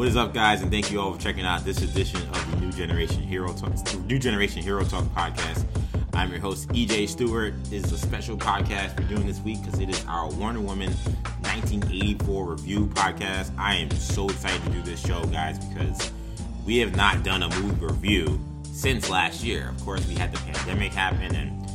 What is up, guys? And thank you all for checking out this edition of the New Generation Hero Talk, New Generation Hero Talk podcast. I'm your host, EJ Stewart. This is a special podcast we're doing this week because it is our Wonder Woman 1984 review podcast. I am so excited to do this show, guys, because we have not done a movie review since last year. Of course, we had the pandemic happen and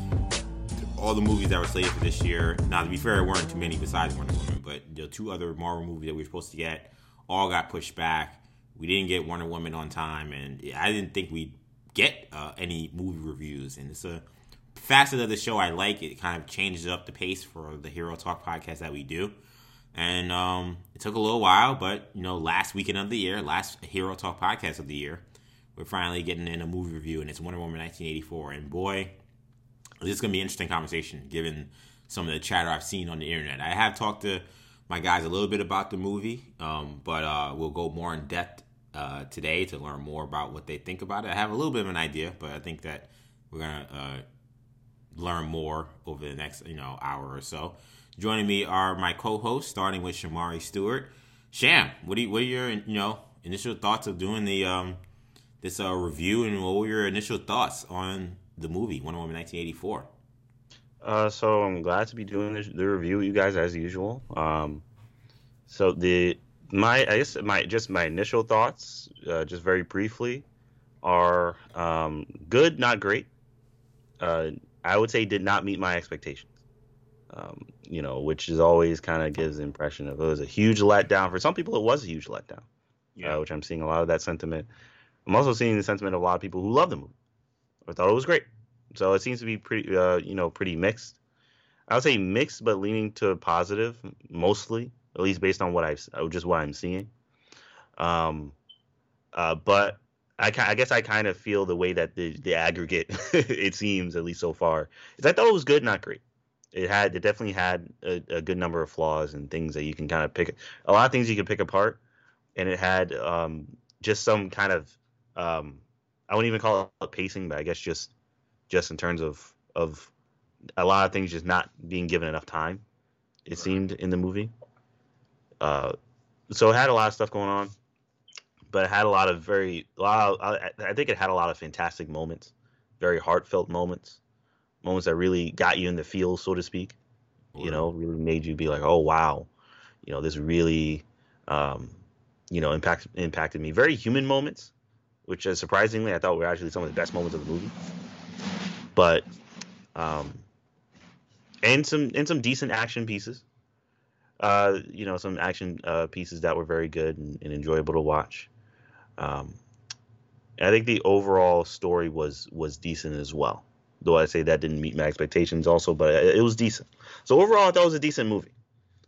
all the movies that were slated for this year. Now, to be fair, there weren't too many besides Wonder Woman, but the two other Marvel movies that we were supposed to get all got pushed back. We didn't get Wonder Woman on time, and I didn't think we'd get uh, any movie reviews. And it's a facet of the show I like. It kind of changes up the pace for the Hero Talk podcast that we do. And um, it took a little while, but you know, last weekend of the year, last Hero Talk podcast of the year, we're finally getting in a movie review, and it's Wonder Woman 1984. And boy, this is gonna be an interesting conversation given some of the chatter I've seen on the internet. I have talked to my guys a little bit about the movie, um, but uh, we'll go more in depth uh, today to learn more about what they think about it. I have a little bit of an idea, but I think that we're gonna uh, learn more over the next you know hour or so. Joining me are my co-hosts, starting with Shamari Stewart. Sham, what you, what are your you know initial thoughts of doing the um, this uh, review, and what were your initial thoughts on the movie Wonder Woman 1984? Uh, so I'm glad to be doing the, the review with you guys as usual. Um, so the my I guess my just my initial thoughts, uh, just very briefly, are um, good, not great. Uh, I would say did not meet my expectations. Um, you know, which is always kind of gives the impression of it was a huge letdown. For some people, it was a huge letdown. Yeah. Uh, which I'm seeing a lot of that sentiment. I'm also seeing the sentiment of a lot of people who love the movie. I thought it was great. So it seems to be pretty, uh, you know, pretty mixed. I would say mixed, but leaning to positive mostly, at least based on what I've uh, just what I'm seeing. Um, uh, but I, I guess I kind of feel the way that the the aggregate it seems at least so far is I thought it was good, not great. It had it definitely had a, a good number of flaws and things that you can kind of pick a lot of things you can pick apart, and it had um, just some kind of um, I wouldn't even call it pacing, but I guess just just in terms of of a lot of things just not being given enough time. It right. seemed in the movie. Uh, so it had a lot of stuff going on, but it had a lot of very a lot. Of, I, I think it had a lot of fantastic moments, very heartfelt moments, moments that really got you in the feel, so to speak. You know, really made you be like, oh wow, you know, this really, um, you know, impact impacted me. Very human moments, which is surprisingly I thought were actually some of the best moments of the movie but um, and some and some decent action pieces. Uh, you know, some action uh, pieces that were very good and, and enjoyable to watch. Um, I think the overall story was was decent as well. Though I say that didn't meet my expectations also, but it was decent. So overall, I thought it was a decent movie.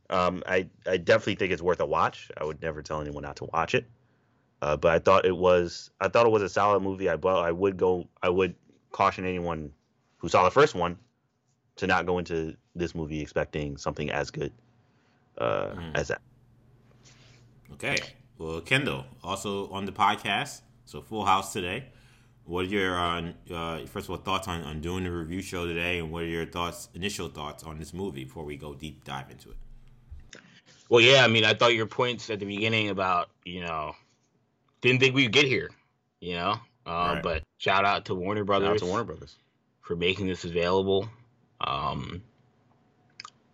Um, I I definitely think it's worth a watch. I would never tell anyone not to watch it. Uh, but I thought it was I thought it was a solid movie. I but I would go I would caution anyone who saw the first one to not go into this movie expecting something as good uh, mm. as that. Okay. Well, Kendall, also on the podcast, so Full House today. What are your uh, uh, first of all thoughts on, on doing the review show today, and what are your thoughts, initial thoughts on this movie before we go deep dive into it? Well, yeah, I mean, I thought your points at the beginning about you know didn't think we'd get here, you know, uh, right. but shout out to Warner Brothers. Shout out to Warner Brothers for making this available. Um,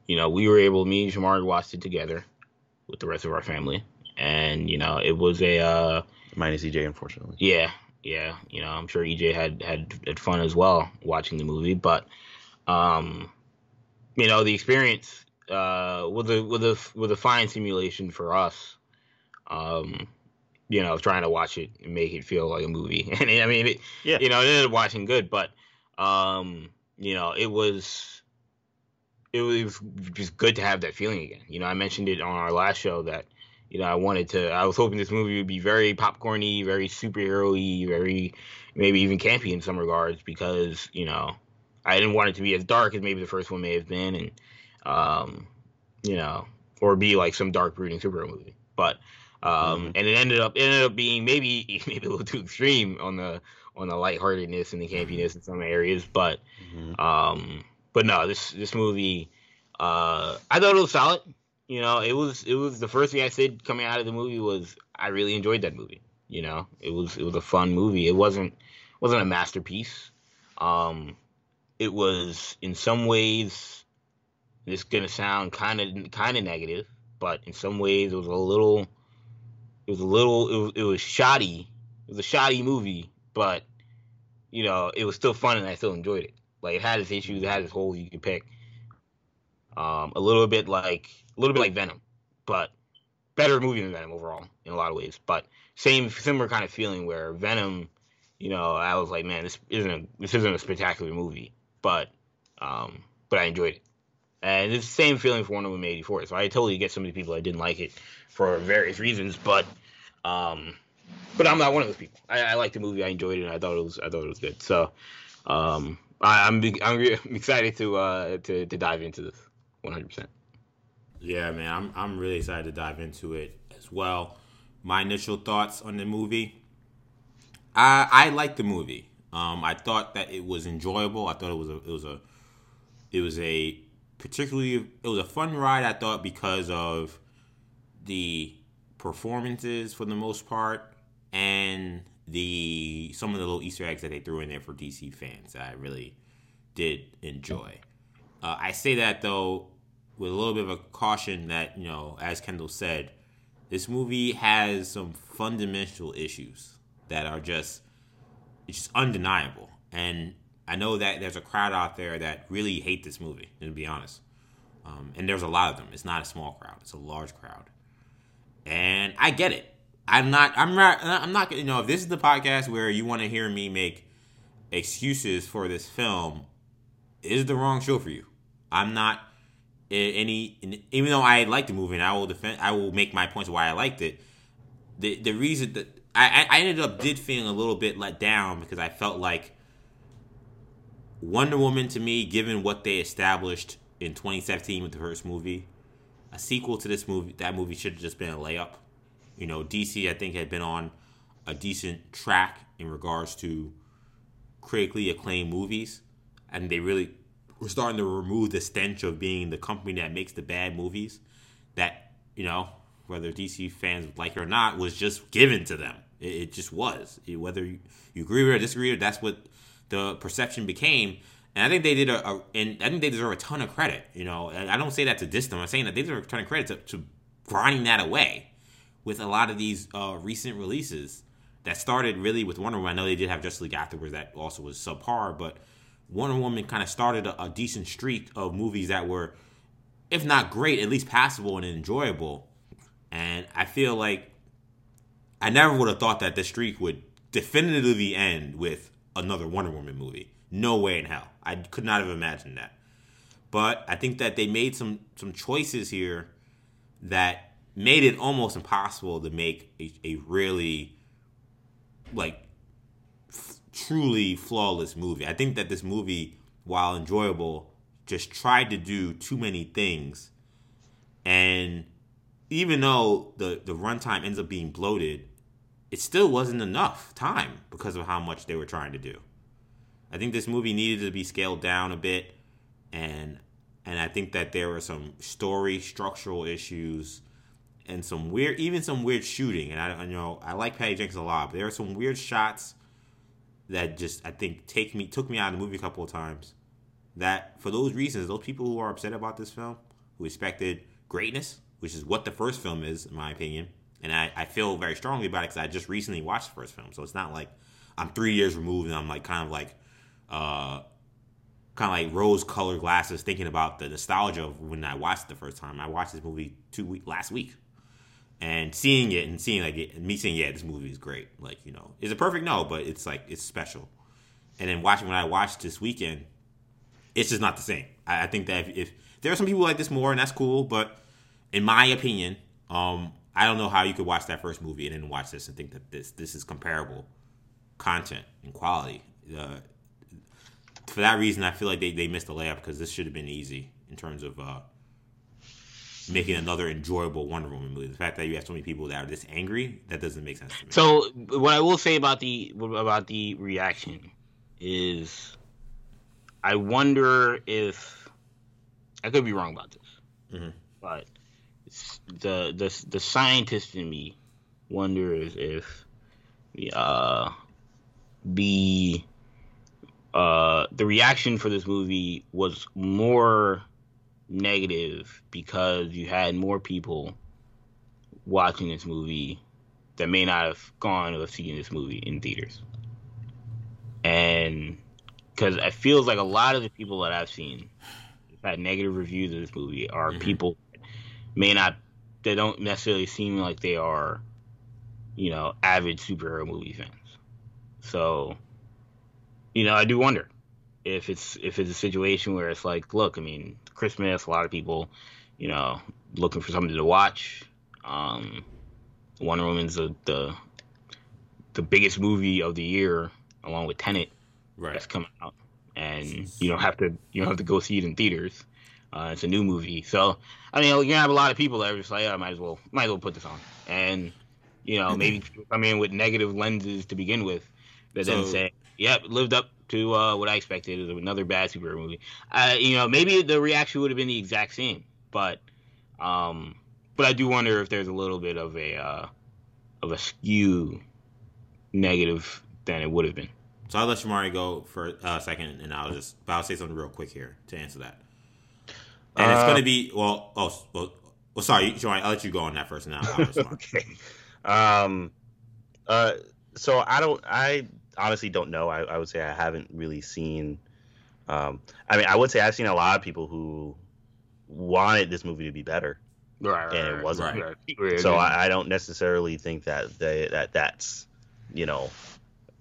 you know, we were able, me and Shamari watched it together with the rest of our family, and you know, it was a uh, minus EJ, unfortunately. Yeah, yeah. You know, I'm sure EJ had had, had fun as well watching the movie, but um, you know, the experience uh, with a with a with a fine simulation for us. Um, you know, trying to watch it and make it feel like a movie. And I mean, it, yeah. you know, it ended up watching good, but um, you know, it was it was just good to have that feeling again. You know, I mentioned it on our last show that you know I wanted to. I was hoping this movie would be very popcorny, very superhero-y, very maybe even campy in some regards because you know I didn't want it to be as dark as maybe the first one may have been, and um, you know, or be like some dark brooding superhero movie. But um, mm-hmm. and it ended up it ended up being maybe maybe a little too extreme on the on the lightheartedness and the campiness in some areas, but mm-hmm. um, but no, this this movie, uh, I thought it was solid. You know, it was it was the first thing I said coming out of the movie was I really enjoyed that movie. You know, it was it was a fun movie. It wasn't wasn't a masterpiece. Um, it was in some ways. This is gonna sound kind of kind of negative, but in some ways it was a little. It was a little. It was, it was shoddy. It was a shoddy movie, but you know it was still fun and I still enjoyed it. Like it had its issues, it had its holes you could pick. Um, a little bit like a little bit like Venom, but better movie than Venom overall in a lot of ways. But same similar kind of feeling where Venom, you know, I was like, man, this isn't a, this isn't a spectacular movie, but um, but I enjoyed it. And it's the same feeling for Wonder Woman 84. So I totally get some of the people that didn't like it for various reasons, but um, but I'm not one of those people. I, I liked the movie, I enjoyed it, I thought it was I thought it was good. So um, I, am I'm, I'm excited to uh to to dive into this 100. percent Yeah, man, I'm I'm really excited to dive into it as well. My initial thoughts on the movie. I I liked the movie. Um, I thought that it was enjoyable. I thought it was a it was a it was a particularly it was a fun ride. I thought because of the performances for the most part and the some of the little Easter eggs that they threw in there for DC fans I really did enjoy. Uh, I say that though with a little bit of a caution that you know, as Kendall said, this movie has some fundamental issues that are just it's just undeniable. And I know that there's a crowd out there that really hate this movie. To be honest, um, and there's a lot of them. It's not a small crowd; it's a large crowd, and I get it. I'm not. I'm not. I'm not. You know, if this is the podcast where you want to hear me make excuses for this film, is the wrong show for you. I'm not any. Even though I like the movie and I will defend, I will make my points why I liked it. The the reason that I I ended up did feeling a little bit let down because I felt like Wonder Woman to me, given what they established in 2017 with the first movie, a sequel to this movie, that movie should have just been a layup you know, DC I think had been on a decent track in regards to critically acclaimed movies, and they really were starting to remove the stench of being the company that makes the bad movies. That you know, whether DC fans like it or not, was just given to them. It, it just was. It, whether you, you agree or disagree, that's what the perception became. And I think they did a, a, and I think they deserve a ton of credit. You know, I don't say that to diss them. I'm saying that they deserve a ton of credit to, to grinding that away with a lot of these uh, recent releases that started really with Wonder Woman. I know they did have Justice League afterwards that also was subpar, but Wonder Woman kind of started a, a, decent streak of movies that were, if not great, at least passable and enjoyable. And I feel like I never would have thought that this streak would definitively end with another Wonder Woman movie. No way in hell. I could not have imagined that. But I think that they made some some choices here that made it almost impossible to make a, a really like f- truly flawless movie. I think that this movie, while enjoyable, just tried to do too many things, and even though the the runtime ends up being bloated, it still wasn't enough time because of how much they were trying to do. I think this movie needed to be scaled down a bit, and and I think that there were some story structural issues and some weird, even some weird shooting. And I, I know I like Patty Jenkins a lot, but there are some weird shots that just I think take me took me out of the movie a couple of times. That for those reasons, those people who are upset about this film, who expected greatness, which is what the first film is, in my opinion, and I, I feel very strongly about it because I just recently watched the first film, so it's not like I'm three years removed and I'm like kind of like, uh, kind of like rose-colored glasses, thinking about the nostalgia of when I watched it the first time. I watched this movie two week last week, and seeing it and seeing like it, me saying, yeah, this movie is great. Like you know, is it perfect? No, but it's like it's special. And then watching when I watched this weekend, it's just not the same. I, I think that if, if, there are some people like this more, and that's cool, but in my opinion, um, I don't know how you could watch that first movie and then watch this and think that this this is comparable content and quality. Uh, for that reason, I feel like they, they missed the layup because this should have been easy in terms of uh, making another enjoyable Wonder Woman movie. The fact that you have so many people that are this angry, that doesn't make sense to me. So what I will say about the about the reaction is, I wonder if I could be wrong about this, mm-hmm. but the the the scientist in me wonders if the uh, the uh, the reaction for this movie was more negative because you had more people watching this movie that may not have gone or seen this movie in theaters. And because it feels like a lot of the people that I've seen had negative reviews of this movie are mm-hmm. people may not they don't necessarily seem like they are you know avid superhero movie fans so you know i do wonder if it's if it's a situation where it's like look i mean christmas a lot of people you know looking for something to watch um wonder woman's the the, the biggest movie of the year along with tenet right. that's coming out and you don't have to you don't have to go see it in theaters. Uh, it's a new movie, so I mean you're gonna have a lot of people that are just like, oh, I might as well might as well put this on, and you know maybe come in with negative lenses to begin with, that so, then say, yep, yeah, lived up to uh, what I expected. It was another bad superhero movie. Uh, you know maybe the reaction would have been the exact same, but um, but I do wonder if there's a little bit of a uh, of a skew negative than it would have been. So I'll let Shamari go for a second, and I'll just I'll say something real quick here to answer that. And uh, it's going to be well. Oh, well, well sorry, Shamari. I'll let you go on that first, now. Okay. Um. Uh. So I don't. I honestly don't know. I, I would say I haven't really seen. Um. I mean, I would say I've seen a lot of people who wanted this movie to be better. Right, and it wasn't. Right. So I, I don't necessarily think that they, that that's you know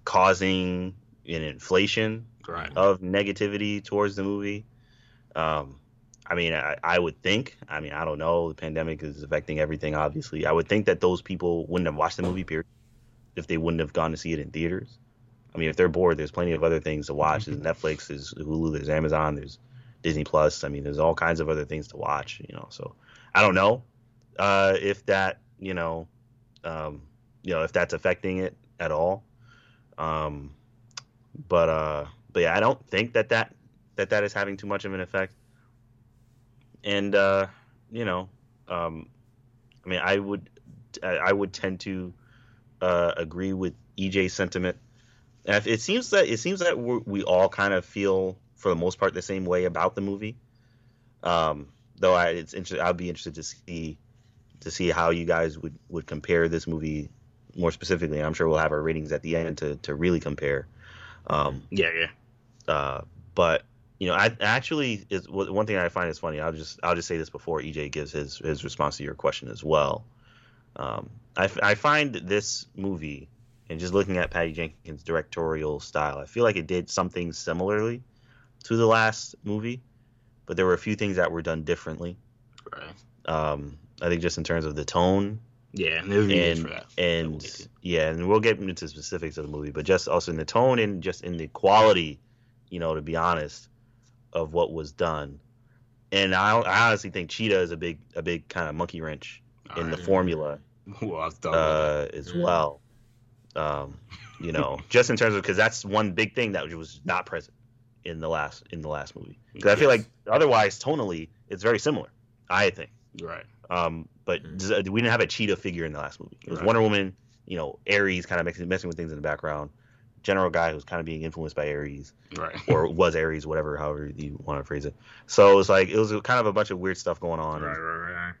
causing an inflation right. of negativity towards the movie. Um, I mean, I, I, would think. I mean, I don't know. The pandemic is affecting everything. Obviously, I would think that those people wouldn't have watched the movie period if they wouldn't have gone to see it in theaters. I mean, if they're bored, there's plenty of other things to watch. There's Netflix, there's Hulu, there's Amazon, there's Disney Plus. I mean, there's all kinds of other things to watch. You know, so I don't know uh, if that, you know, um, you know, if that's affecting it at all. Um, but uh, but yeah, I don't think that that that that is having too much of an effect. And uh, you know, um, I mean, I would I would tend to uh, agree with EJ's sentiment. It seems that it seems that we all kind of feel, for the most part, the same way about the movie. Um, though I, it's interesting, I'd be interested to see to see how you guys would, would compare this movie more specifically. I'm sure we'll have our ratings at the end to, to really compare. Um, yeah, yeah. Uh, but you know, I actually is one thing I find is funny. I'll just I'll just say this before EJ gives his his response to your question as well. Um, I, I find this movie and just looking at Patty Jenkins' directorial style, I feel like it did something similarly to the last movie, but there were a few things that were done differently. Right. Um, I think just in terms of the tone yeah, and and yeah, and we'll get into specifics of the movie, but just also in the tone and just in the quality, you know, to be honest, of what was done. And I, I honestly think Cheetah is a big a big kind of monkey wrench All in right. the formula well, uh, as well. Um, you know, just in terms of because that's one big thing that was not present in the last in the last movie. Because yes. I feel like otherwise tonally it's very similar. I think. Right. Um, but mm-hmm. we didn't have a cheetah figure in the last movie. It was right. Wonder Woman, you know, Ares kind of messing, messing with things in the background. General guy who's kind of being influenced by Ares, right. or was Ares, whatever, however you want to phrase it. So it was like it was kind of a bunch of weird stuff going on. Right, right,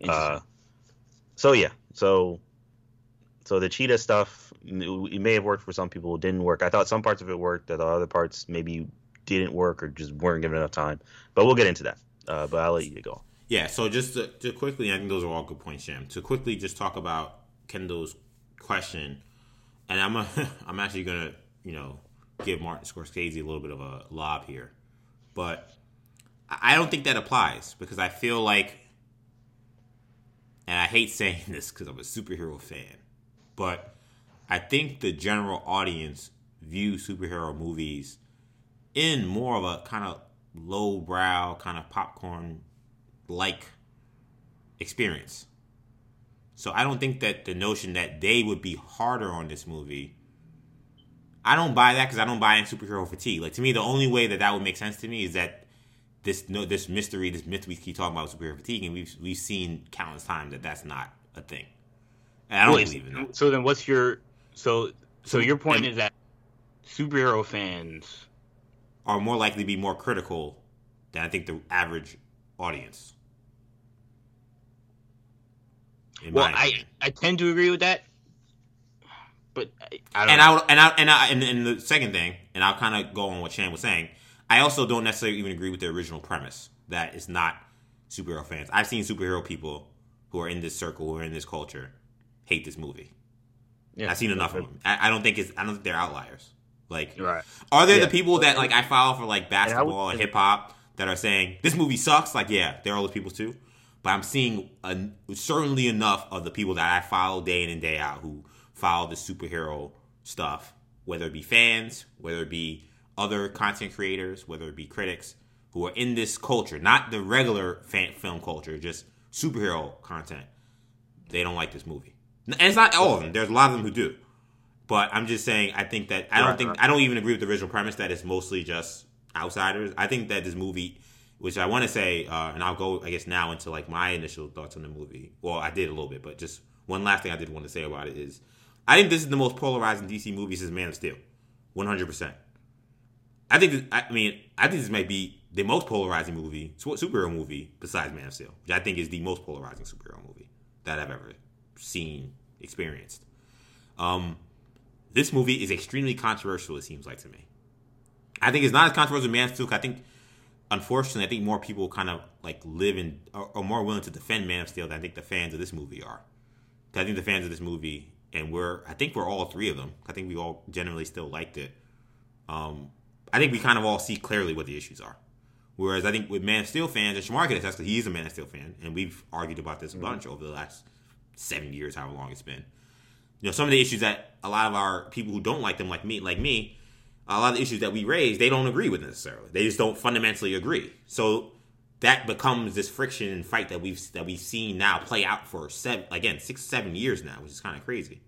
right. Uh, so yeah, so so the cheetah stuff, it may have worked for some people, it didn't work. I thought some parts of it worked, the other parts maybe didn't work or just weren't given enough time. But we'll get into that. Uh, but I'll let you go. Yeah, so just to, to, quickly, I think those are all good points, Sham. To quickly just talk about Kendall's question, and I'm a, I'm actually gonna you know give Martin Scorsese a little bit of a lob here, but I don't think that applies because I feel like, and I hate saying this because I'm a superhero fan, but I think the general audience view superhero movies in more of a kind of lowbrow, kind of popcorn like experience. So I don't think that the notion that they would be harder on this movie. I don't buy that because I don't buy in superhero fatigue. Like to me, the only way that that would make sense to me is that this no this mystery, this myth we keep talking about superhero fatigue, and we've we've seen countless times that that's not a thing. I don't Wait, believe in that. So then, what's your so so your point is that superhero fans Are more likely to be more critical than I think the average audience. Well, I. I tend to agree with that, but I, I don't and. I would, and I and I and, and the second thing, and I'll kind of go on what Shane was saying. I also don't necessarily even agree with the original premise that it's not superhero fans. I've seen superhero people who are in this circle, who are in this culture, hate this movie. Yeah. I've seen enough of them. I, I don't think it's. I don't think they're outliers. Like, right. are there Yeah. the people that like I follow for like basketball and hip hop that are saying this movie sucks? Like, yeah, there are all those people too. But I'm seeing a, certainly enough of the people that I follow day in and day out who follow the superhero stuff, whether it be fans, whether it be other content creators, whether it be critics who are in this culture, not the regular fan, film culture, just superhero content. They don't like this movie, and it's not all of them. There's a lot of them who do. But I'm just saying, I think that I don't Right, think right. I don't even agree with the original premise that it's mostly just outsiders. I think that this movie, which I want to say, uh, and I'll go, I guess, now into like my initial thoughts on the movie. Well, I did a little bit, but just one last thing I did want to say about it is, I think this is the most polarizing DC movie since Man of Steel, 100. percent I think, this, I mean, I think this might be the most polarizing movie, superhero movie besides Man of Steel, which I think is the most polarizing superhero movie that I've ever seen, experienced. Um, this movie is extremely controversial. It seems like to me. I think it's not as controversial as Man of Steel. I think, unfortunately, I think more people kind of like live in are, are more willing to defend Man of Steel than I think the fans of this movie are. I think the fans of this movie, and we're I think we're all three of them. I think we all generally still liked it. Um, I think we kind of all see clearly what the issues are. Whereas I think with Man of Steel fans, and Shamar can attest because he's a Man of Steel fan, and we've argued about this a bunch over the last seven years, however long it's been. You know, some of the issues that a lot of our people who don't like them, like me, like me, a lot of the issues that we raise, they don't agree with necessarily. They just don't fundamentally agree. So that becomes this friction and fight that we've that we've seen now play out for seven again six seven years now, which is kind of crazy.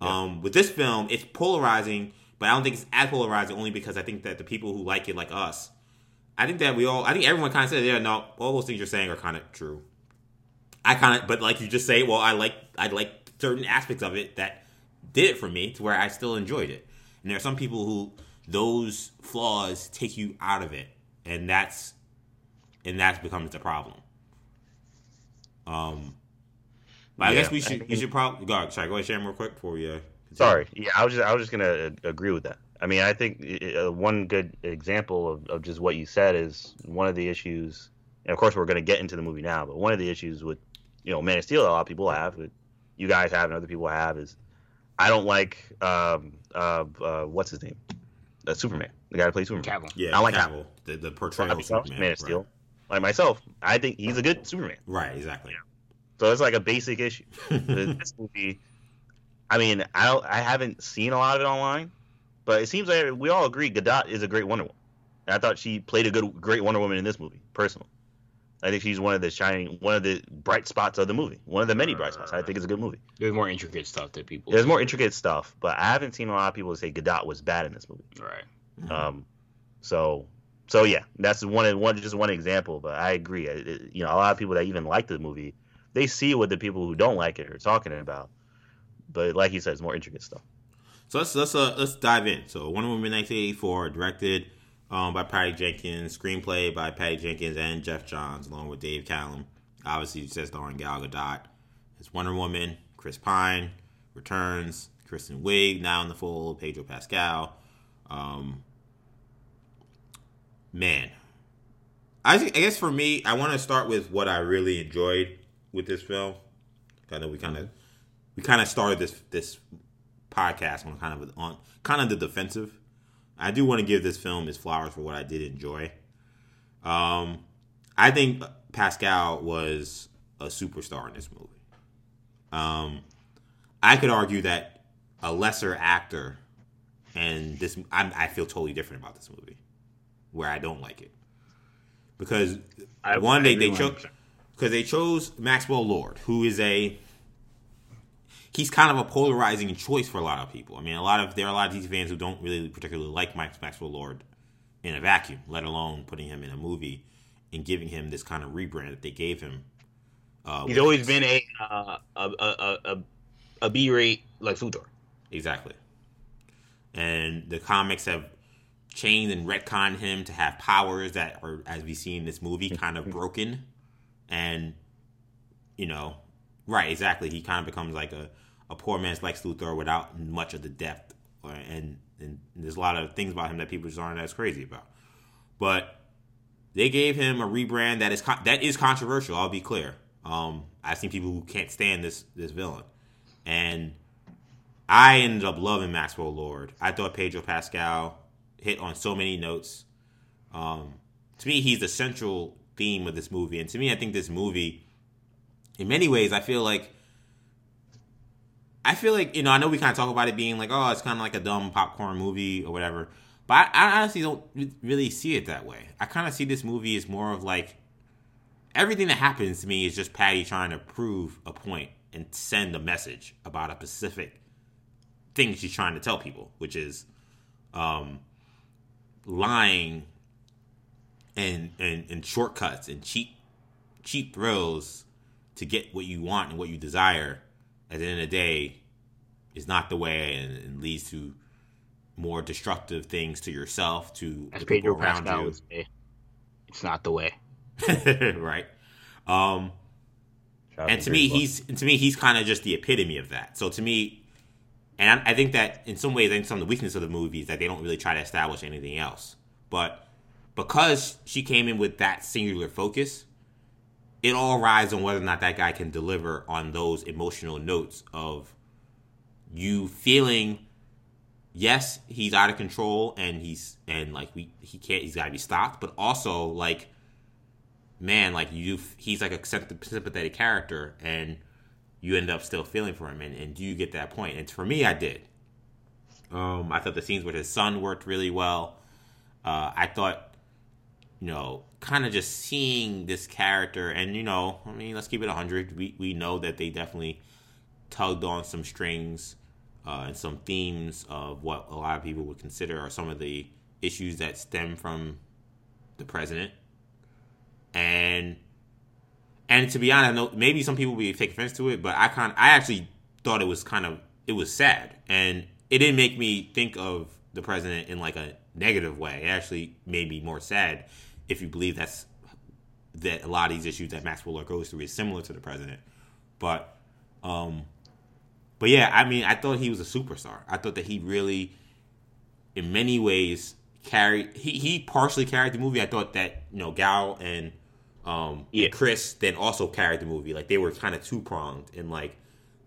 Um, with this film, it's polarizing, but I don't think it's as polarizing only because I think that the people who like it, like us, I think that we all, I think everyone kind of said, yeah, no, all those things you're saying are kind of true. I kind of, but like you just say, well, I like, I like certain aspects of it that did it for me to where I still enjoyed it. And there are some people who those flaws take you out of it, and that's, and that becomes the problem. Um, but I guess we should, we should probably go. I go ahead share real quick before we? Uh. Sorry. Yeah, I was just I was just gonna uh, agree with that. I mean, I think uh, one good example of, of just what you said is one of the issues, and of course we're gonna get into the movie now, but one of the issues with you know Man of Steel, a lot of people have, that you guys have, and other people have, is I don't like um uh, uh what's his name, uh, Superman, the guy who plays Superman. Cavill. Yeah, I like Cavill, the the portrayal of Myself, Superman. Man of Steel, like myself, I think he's a good Superman. Right, right exactly. So it's like a basic issue. this movie, I mean, I don't, I haven't seen a lot of it online, but it seems like we all agree Gadot is a great Wonder Woman. And I thought she played a good, great Wonder Woman in this movie. Personally, I think she's one of the shining, one of the bright spots of the movie. One of the many bright spots. I think it's a good movie. There's more intricate stuff that people. There's more intricate stuff, but I haven't seen a lot of people say Gadot was bad in this movie. Right. Um, so, so yeah, that's one, one, just one example. But I agree. It- it- you know, a lot of people that even like the movie, they see what the people who don't like it are talking about. But like you said, it's more intricate stuff. So let's let's uh, let's dive in. So Wonder Woman 1984, directed um, by Patty Jenkins, screenplay by Patty Jenkins and Geoff Johns, along with Dave Callaham. Obviously, says starring Gal Gadot. It's Wonder Woman. Chris Pine returns. Kristen Wiig now in the fold. Pedro Pascal. Um, man, I I guess for me, I want to start with what I really enjoyed with this film. I know we kind of we kind of started this this podcast on kind of on kind of the defensive. I do want to give this film its flowers for what I did enjoy. Um, I think Pascal was a superstar in this movie. Um, I could argue that a lesser actor, and this I'm, I feel totally different about this movie, where I don't like it because I- one I they they chose because they chose Maxwell Lord, who is a he's kind of a polarizing choice for a lot of people. I mean, a lot of there are a lot of DC fans who don't really particularly like Max Maxwell Lord in a vacuum, let alone putting him in a movie and giving him this kind of rebrand that they gave him. Uh, He's always been a uh, a, a, a, a a B rate like Luthor. Exactly. And the comics have changed and retconned him to have powers that are, as we see in this movie, kind of broken. And, you know, right, exactly. He kind of becomes like a, a poor man's Lex Luthor without much of the depth. Or, and, and there's a lot of things about him that people just aren't as crazy about. But they gave him a rebrand that is con- that is controversial. I'll be clear. Um, I've seen people who can't stand this this villain, and I ended up loving Maxwell Lord. I thought Pedro Pascal hit on so many notes. Um, to me, he's the central theme of this movie, and to me, I think this movie, in many ways, I feel like. I feel like you know I know we kind of talk about it being like oh it's kind of like a dumb popcorn movie or whatever, but I, I honestly don't really see it that way. I kind of see this movie as more of like everything that happens to me is just Patty trying to prove a point and send a message about a specific thing she's trying to tell people, which is um, lying and, and and shortcuts and cheap cheap thrills to get what you want and what you desire. At the end of the day, is not the way and, and leads to more destructive things to yourself, to As the Pedro people around Pascal you. would say, it's not the way. right. Um, Shout and to me, Buck. he's and to me he's kind of just the epitome of that. So to me, and I, I think that in some ways, I think some of the weakness of the movie is that they don't really try to establish anything else. But because she came in with that singular focus, it all rides on whether or not that guy can deliver on those emotional notes of you feeling yes he's out of control and he's and like we he can't he's got to be stopped but also like man like you he's like a sympathetic character and you end up still feeling for him and, and do you get that point? And for me i did. Um i thought the scenes with his son worked really well. Uh i thought you know kind of just seeing this character and you know i mean let's keep it 100 we we know that they definitely tugged on some strings uh, and some themes of what a lot of people would consider are some of the issues that stem from the president. And and to be honest, I know maybe some people will take offense to it, but I kind I actually thought it was kind of it was sad, and it didn't make me think of the president in like a negative way. It actually made me more sad if you believe that's that a lot of these issues that Maxwell Lord goes through is similar to the president. But um but yeah, I mean, I thought he was a superstar. I thought that he really, in many ways, carried. He he partially carried the movie. I thought that you know Gal and um Yeah. and Chris then also carried the movie. Like they were kind of two pronged in like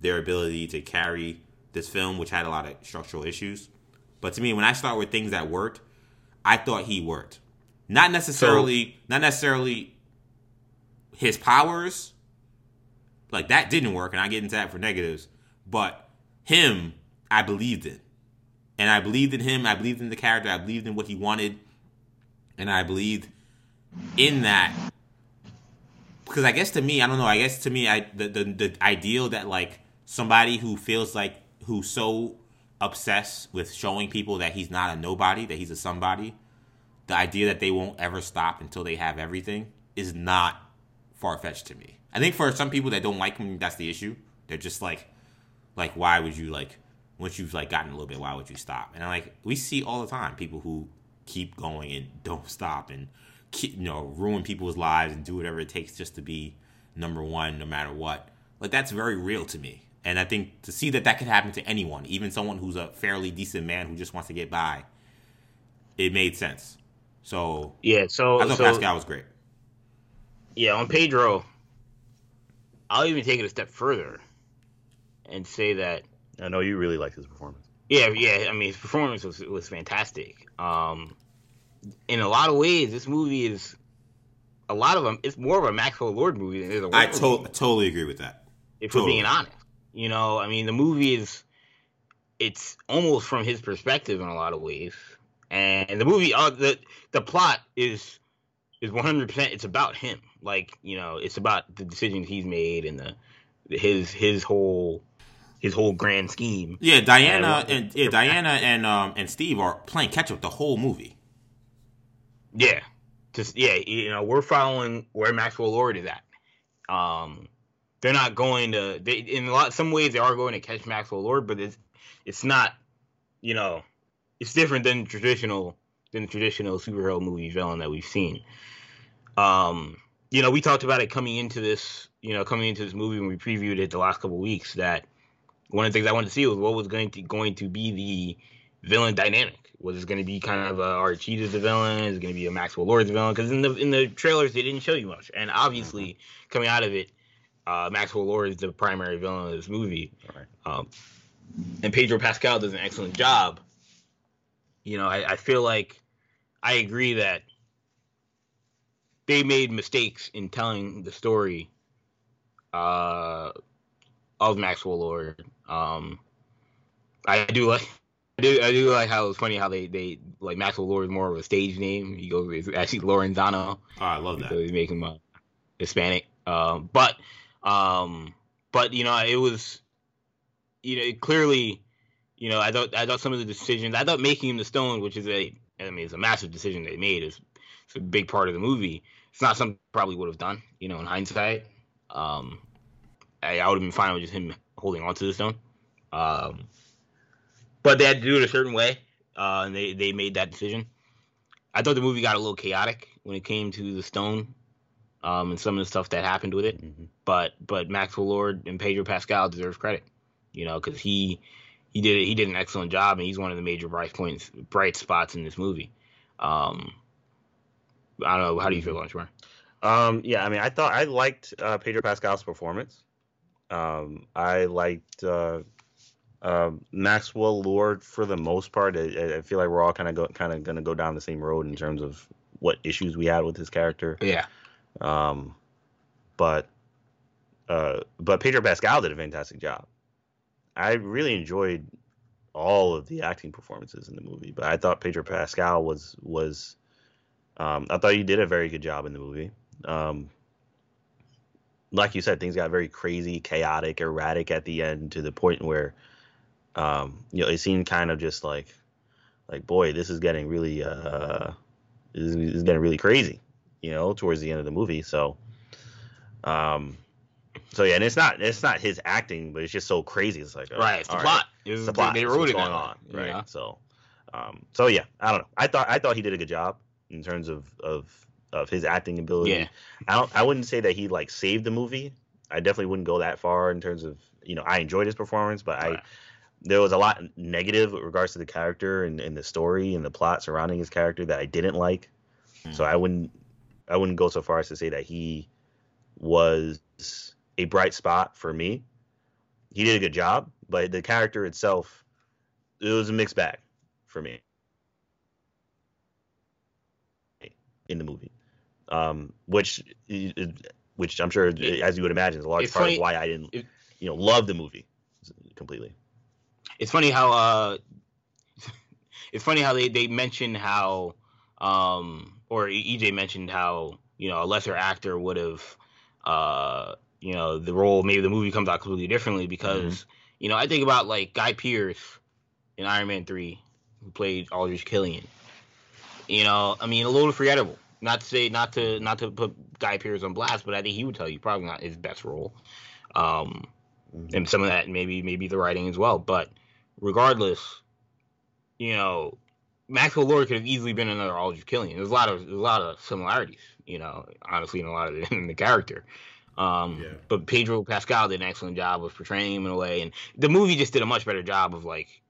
their ability to carry this film, which had a lot of structural issues. But to me, when I start with things that worked, I thought he worked. Not necessarily, not necessarily his powers. Like that didn't work, and I get into that for negatives. But him, I believed in, and I believed in him. I believed in the character. I believed in what he wanted, and I believed in that. Because I guess to me, I don't know. I guess to me, I the the, the ideal that like somebody who feels like who's so obsessed with showing people that he's not a nobody, that he's a somebody, the idea that they won't ever stop until they have everything is not far fetched to me. I think for some people that don't like him, that's the issue. They're just like, like, why would you like once you've like gotten a little bit, why would you stop? And I'm like, we see all the time people who keep going and don't stop and keep, you know ruin people's lives and do whatever it takes just to be number one, no matter what. Like that's very real to me. And I think to see that that could happen to anyone, even someone who's a fairly decent man who just wants to get by, it made sense. So Yeah, so I thought so Pascal was great. yeah, on Pedro, I'll even take it a step further and say that I know you really liked his performance. yeah, yeah, I mean his performance was was fantastic. Um, in a lot of ways, this movie is a lot of them. It's more of a Maxwell Lord movie than it is a I to- Woman movie, totally agree with that. if we're being honest. You know, I mean, the movie is it's almost from his perspective in a lot of ways, and the movie, uh, the the plot is is one hundred percent. It's about him. Like you know, it's about the decisions he's made and the his his whole his whole grand scheme. Yeah, Diana Yeah, and yeah, Diana and um and Steve are playing catch up the whole movie. Yeah, just yeah, you know, we're following where Maxwell Lord is at. Um, they're not going to. They, in a lot, some ways, they are going to catch Maxwell Lord, but it's it's not. You know, it's different than traditional than the traditional superhero movie villain that we've seen. Um, you know, we talked about it coming into this. You know, coming into this movie when we previewed it the last couple weeks. That one of the things I wanted to see was what was going to going to be the villain dynamic. Was it going to be kind of a Art Cheetah's the villain? Is it going to be a Maxwell Lord's villain? Because in the in the trailers they didn't show you much, and obviously coming out of it, uh, Maxwell Lord is the primary villain of this movie, Right. um, and Pedro Pascal does an excellent job. You know, I, I feel like I agree that they made mistakes in telling the story uh, of Maxwell Lord. Um, I do like. I do, I do like how it's funny how they, they like Maxwell Lord is more of a stage name. He goes it's actually Lorenzano. Oh, I love that. So they make him uh, Hispanic. Um, but um, but you know, it was you know clearly, you know, I thought I thought some of the decisions I thought making him the Stone, which is a I mean it's a massive decision they made, is it's a big part of the movie. It's not something I probably would have done, you know, in hindsight. Um, I, I would have been fine with just him holding on to the stone. Um, but they had to do it a certain way, uh, and they, they made that decision. I thought the movie got a little chaotic when it came to the stone um, and some of the stuff that happened with it. Mhm. But but Maxwell Lord and Pedro Pascal deserves credit, you know, because he he did he did an excellent job, and he's one of the major bright points bright spots in this movie. Um, I don't know. How do you feel, Lunchmore? Um, yeah, I mean, I thought I liked uh, Pedro Pascal's performance. Um, I liked uh, uh, Maxwell Lord for the most part. I, I feel like we're all kind of kind of going to go down the same road in terms of what issues we had with his character. Yeah, Um, but uh, but Pedro Pascal did a fantastic job. I really enjoyed all of the acting performances in the movie, but I thought Pedro Pascal was was um, I thought he did a very good job in the movie. Um, like you said, things got very crazy, chaotic, erratic at the end to the point where um, you know it seemed kind of just like like boy, this is getting really uh, this is, getting really crazy you know, towards the end of the movie. So, um, so yeah, and it's not it's not his acting, but it's just so crazy. It's like uh, right. It's the plot. It It's the plot. They wrote it going on, right? know? So, um, so yeah, I don't know. I thought I thought he did a good job in terms of of of his acting ability. Yeah. I don't. I wouldn't say that he like saved the movie. I definitely wouldn't go that far in terms of you know I enjoyed his performance, but I Right. there was a lot negative with regards to the character and, and the story and the plot surrounding his character that I didn't like. So I wouldn't I wouldn't go so far as to say that he was a bright spot for me. He did a good job, but the character itself it was a mixed bag for me in the movie. Um, which which I'm sure as you would imagine is a large It's part funny- of why I didn't it- you know love the movie completely. It's funny how uh, it's funny how they they mention how um or EJ mentioned how you know a lesser actor would have uh you know the role maybe the movie comes out completely differently because you know I think about like Guy Pearce in Iron Man three who played Aldrich Killian. You know, I mean a little forgettable. Not to say not to not to put Guy Pearce on blast, but I think he would tell you probably not his best role. Um, and some of that maybe maybe the writing as well. But regardless, you know, Maxwell Lord could have easily been another Aldrich Killian. There's a lot of there's a lot of similarities, you know, honestly, in a lot of the, in the character. Um, Yeah. But Pedro Pascal did an excellent job of portraying him in a way, and the movie just did a much better job of like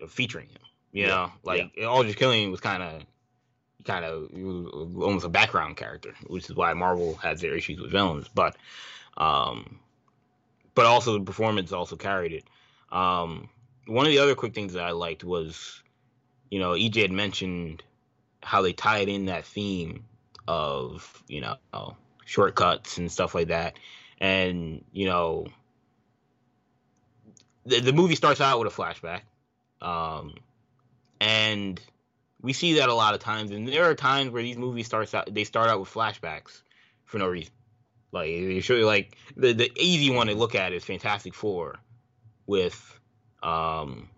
of featuring him. You Yeah, know, like Aldrich Killian was kind of kind of almost a background character, which is why Marvel has their issues with villains. But um, but also the performance also carried it. Um, one of the other quick things that I liked was, you know, EJ had mentioned how they tied in that theme of, you know, shortcuts and stuff like that. And, you know, the, the movie starts out with a flashback. Um, and we see that a lot of times. And there are times where these movies starts out, they start out with flashbacks for no reason. Like you you like the the easy one to look at is Fantastic Four with um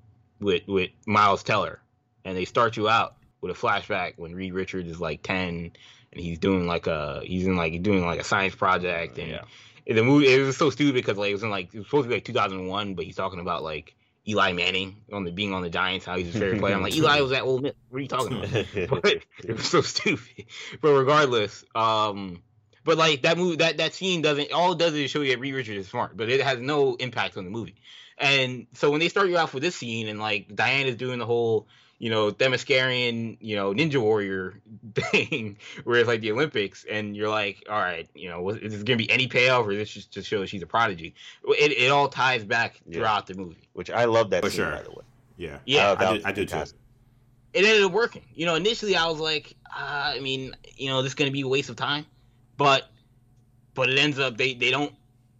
with with Miles Teller, and they start you out with a flashback when Reed Richards is like ten, and he's doing like a he's in like doing like a science project and. Yeah. The movie it was so stupid because like it was in like it was supposed to be like 2001, but he's talking about like Eli Manning on the being on the Giants, how he's his favorite player. I'm like, Eli was at Ole Miss. What are you talking about? but it was so stupid. But regardless, um, but like that movie, that that scene doesn't. All it does is show you that Reed Richards is smart, but it has no impact on the movie. And so when they start you off with this scene, and like Diane is doing the whole you know, Themysciran, you know, Ninja Warrior thing, where it's like the Olympics, and you're like, all right, you know, is this gonna be any payoff, or is this just to show she's a prodigy? It, it all ties back throughout yeah. the movie, which I love that For scene, sure. by the way. Yeah, yeah, I, I, I do too. It ended up working. You know, initially I was like, uh, I mean, you know, this is gonna be a waste of time, but but it ends up they they don't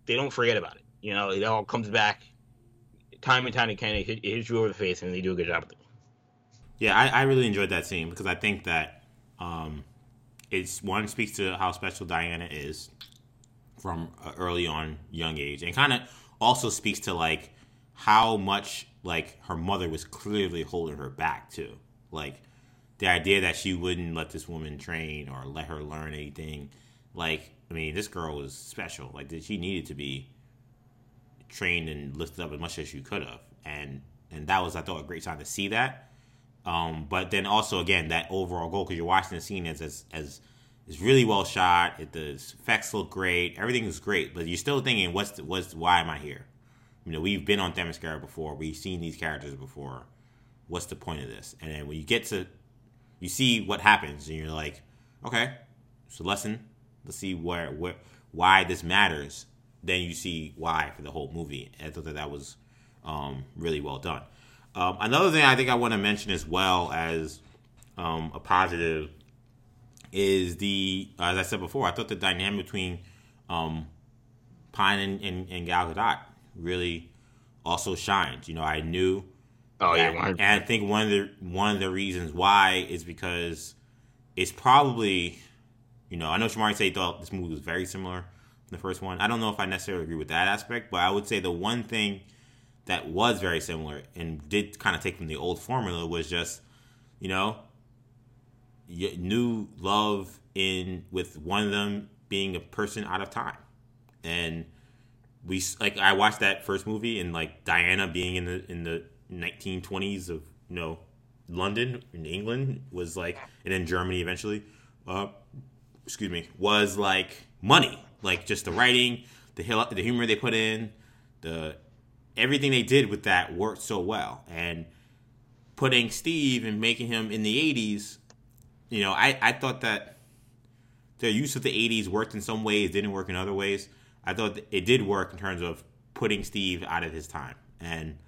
they don't forget about it. You know, it all comes back time and time again. It, hit, it hits you over the face, and they do a good job with it. Yeah, I, I really enjoyed that scene because I think that um, it's one speaks to how special Diana is from early on young age, and kind of also speaks to like how much like her mother was clearly holding her back too. Like the idea that she wouldn't let this woman train or let her learn anything. Like, I mean, this girl was special. Like, she needed to be trained and lifted up as much as she could have, and and that was I thought a great time to see that um, but then also again that overall goal because you're watching the scene as as, as it's really well shot. It, the effects look great. Everything is great, but you're still thinking, what's the, what's why am I here? You know, we've been on Themyscira before. We've seen these characters before. What's the point of this? And then when you get to, you see what happens, and you're like, okay, it's a lesson. Let's see where where why this matters. Then you see why for the whole movie. I thought that that was um, really well done. Um, another thing I think I want to mention as well as um, a positive is the, as I said before, I thought the dynamic between um, Pine and, and, and, Gal Gadot really also shined. You know, I knew. Oh that, yeah, and I think one of the one of the reasons why is because it's probably, you know, I know Shamari said he thought this movie was very similar to the first one. I don't know if I necessarily agree with that aspect, but I would say the one thing that was very similar and did kind of take from the old formula was just, you know, new love in with one of them being a person out of time, and we like I watched that first movie and like Diana being in the in the 1920s of you know London in England was like, and then Germany eventually. Uh, excuse me, was like money, like just the writing, the the humor they put in, the everything they did with that worked so well. And putting Steve and making him in the 80s, you know, I, I thought that their use of the 80s worked in some ways, didn't work in other ways. I thought it did work in terms of putting Steve out of his time. And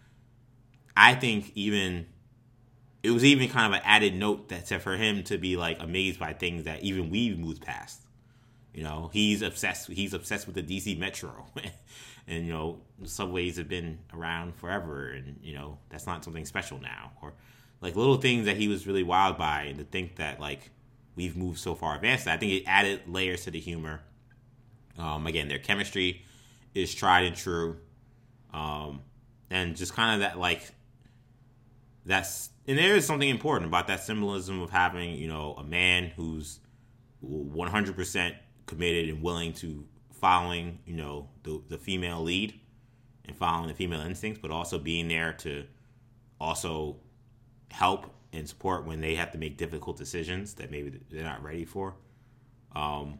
I think even it was even kind of an added note that for him to be like amazed by things that even we've moved past. You know, he's obsessed. He's obsessed with the DC Metro, and you know subways have been around forever and you know that's not something special now. Or like little things that he was really wild by and to think that like we've moved so far advanced i think it added layers to the humor. Um, again their chemistry is tried and true. Um, and just kind of that like that's and there is something important about that symbolism of having you know a man who's 100% committed and willing to following, you know, the, the female lead and following the female instincts, but also being there to also help and support when they have to make difficult decisions that maybe they're not ready for. Um,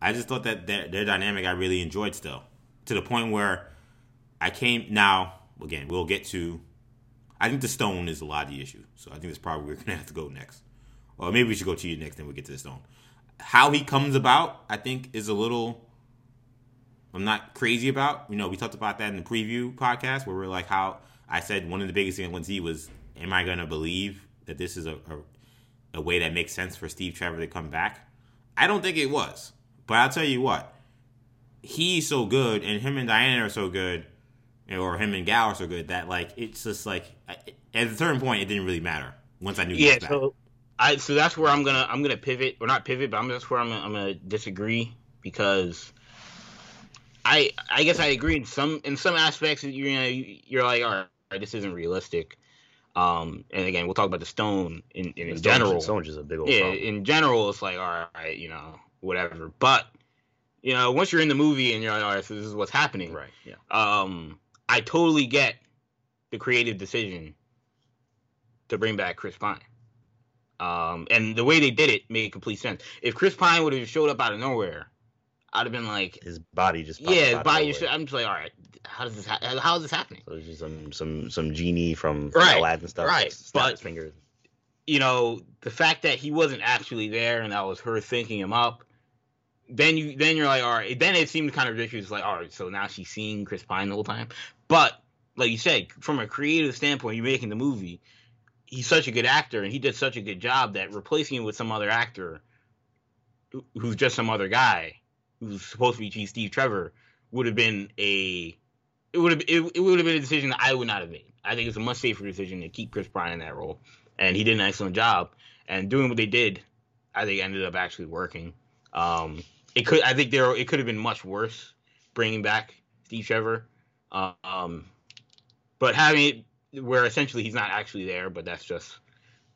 I just thought that their, their dynamic I really enjoyed still to the point where I came now again we'll get to I think the stone is a lot of the issue so I think that's probably we're gonna have to go next or maybe we should go to you next and we'll get to the stone how he comes about I think is a little I'm not crazy about. You know, we talked about that in the preview podcast where we're like how I said one of the biggest things I want to see was, am I going to believe that this is a, a, a way that makes sense for Steve Trevor to come back? I don't think it was, but I'll tell you what, he's so good, and him and Diana are so good, or him and Gal are so good that like it's just like at a certain point it didn't really matter once I knew. Yeah, so I so that's where I'm gonna I'm gonna pivot or not pivot, but I'm that's where I'm gonna, I'm gonna disagree because I I guess I agree in some in some aspects. You know, you're like, all right, this isn't realistic. Um, and again, we'll talk about the stone in in, in general. Stone is a big old yeah, problem. in general, it's like all right, you know, whatever. But you know, once you're in the movie and you're like, all right, so this is what's happening. Right. Yeah. Um, I totally get the creative decision to bring back Chris Pine. Um, and the way they did it made complete sense. If Chris Pine would have showed up out of nowhere, I'd have been like, His body just. yeah, body. Should, I'm just like, all right, how does this? Ha- how is this happening? So it's just some some some genie from, from Right, Aladdin stuff. right, but- fingers. you know, the fact that he wasn't actually there and that was her thinking him up, then you then you're like, all right. Then it seemed kind of ridiculous. Like, all right, so now she's seeing Chris Pine the whole time. But like you said, from a creative standpoint, you're making the movie. He's such a good actor, and he did such a good job that replacing him with some other actor, who's just some other guy, who's supposed to be Chief Steve Trevor, would have been a it would have it, it would have been a decision that I would not have made. I think it's a much safer decision to keep Chris Pine in that role, and he did an excellent job. And doing what they did, I think ended up actually working. Um, it could I think there it could have been much worse bringing back Steve Trevor, um, but having it where essentially he's not actually there, but that's just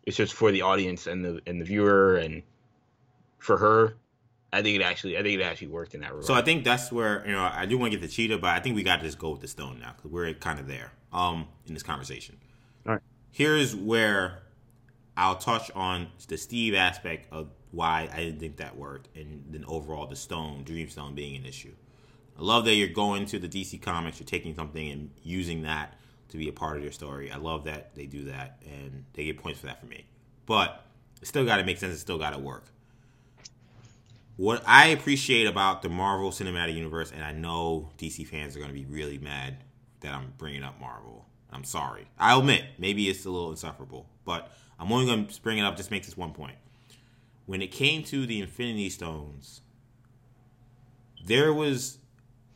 it's just for the audience and the and the viewer and for her. I think it actually I think it actually worked in that regard. So I think that's where you know I do want to get the cheetah, but I think we got to just go with the stone now because we're kind of there um in this conversation. All right. Here's where I'll touch on the Steve aspect of why I didn't think that worked, and then overall the stone, Dreamstone, being an issue. I love that you're going to the DC comics, you're taking something and using that to be a part of your story. I love that they do that, and they get points for that for me. But it still got to make sense. It still got to work what I appreciate about the Marvel Cinematic Universe, and I know DC fans are going to be really mad that I'm bringing up Marvel. I'm sorry. I admit, maybe it's a little insufferable, but I'm only going to bring it up just make this one point. When it came to the Infinity Stones, there was,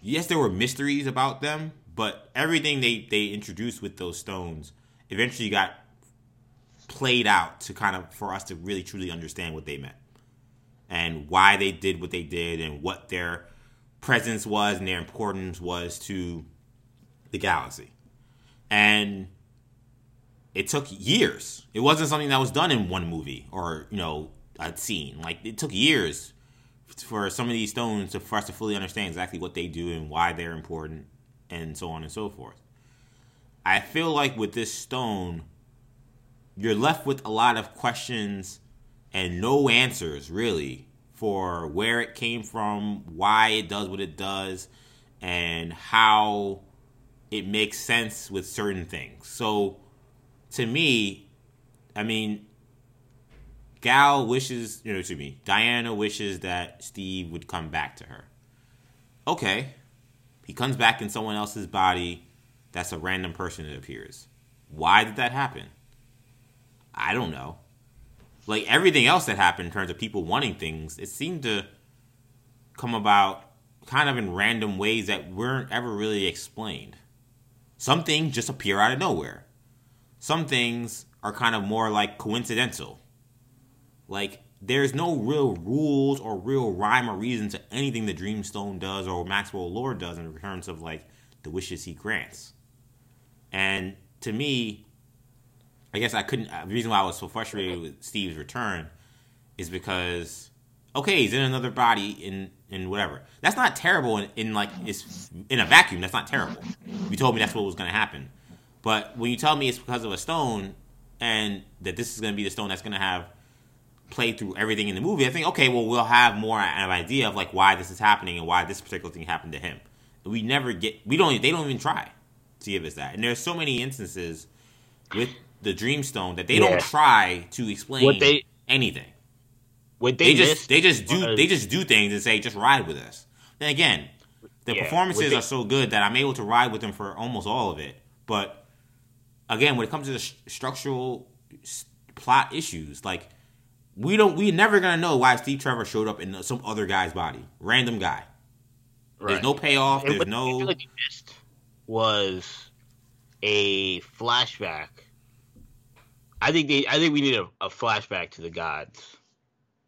yes, there were mysteries about them, but everything they, they introduced with those stones eventually got played out to kind of, for us to really truly understand what they meant and why they did what they did and what their presence was and their importance was to the galaxy. And it took years. It wasn't something that was done in one movie or, you know, a scene. Like it took years for some of these stones to, for us to fully understand exactly what they do and why they're important and so on and so forth. I feel like with this stone, you're left with a lot of questions and no answers really for where it came from, why it does what it does, and how it makes sense with certain things. So to me, I mean, Gal wishes, you know, to me, Diana wishes that Steve would come back to her. Okay. He comes back in someone else's body. That's a random person that appears. Why did that happen? I don't know like everything else that happened in terms of people wanting things, it seemed to come about kind of in random ways that weren't ever really explained. Some things just appear out of nowhere. Some things are kind of more like coincidental. Like there's no real rules or real rhyme or reason to anything the Dreamstone does or Maxwell Lord does in terms of like the wishes he grants. And to me, I guess I couldn't. Uh, the reason why I was so frustrated with Steve's return is because okay, he's in another body in in whatever. That's not terrible in, in like it's in a vacuum. That's not terrible. You told me that's what was going to happen, but when you tell me it's because of a stone and that this is going to be the stone that's going to have played through everything in the movie, I think okay, well we'll have more an idea of like why this is happening and why this particular thing happened to him. We never get. We don't. They don't even try to give us that. And there's so many instances with the Dreamstone that they Yeah. don't try to explain What they- anything. what They, they, just they just do was- they just do things and say just ride with us. Then again, the Yeah, performances they- are so good that I'm able to ride with them for almost all of it. But again, when it comes to the sh- structural s- plot issues, like we don't we're never gonna know why Steve Trevor showed up in some other guy's body, random guy. There's no payoff. And There's no feel like missed was a flashback. I think they. I think we need a, a flashback to the gods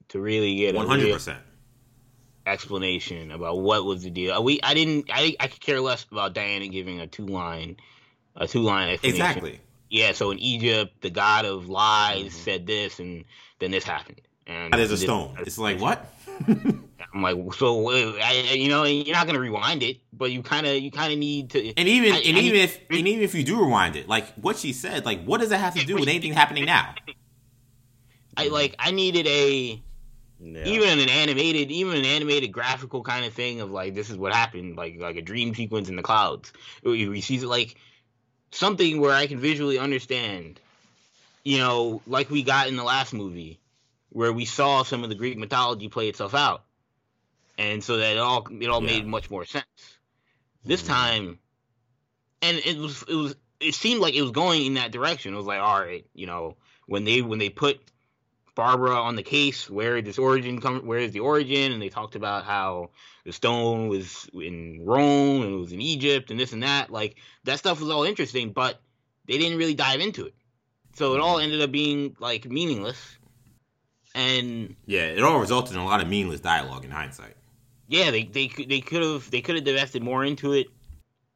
to really get one hundred percent explanation about what was the deal. We. I didn't. I. I could care less about Diana giving a two line, a two line explanation. Exactly. yeah, so in Egypt, the god of lies Mhm. said this, and then this happened. And That is a this- stone. It's like what? I'm like, so uh, I, I- you know, you're not gonna rewind it, but you kind of, you kind of need to. And even I- and I- even if and even if you do rewind it, like what she said, like what does that have to do with anything happening now? I like, I needed a Yeah. even an animated, even an animated graphical kind of thing of like, this is what happened, like like a dream sequence in the clouds. We we see like something where I can visually understand, you know, like we got in the last movie, where we saw some of the Greek mythology play itself out, and so that it all it all Yeah. made much more sense. This Mhm. time, and it was it was it seemed like it was going in that direction. It was like, all right, you know, when they when they put Barbara on the case, where this origin come? Where is the origin? And they talked about how the stone was in Rome and it was in Egypt and this and that. Like that stuff was all interesting, but they didn't really dive into it. So it all ended up being like meaningless. And Yeah, it all resulted in a lot of meaningless dialogue in hindsight. yeah, they they could they could have they could have divested more into it.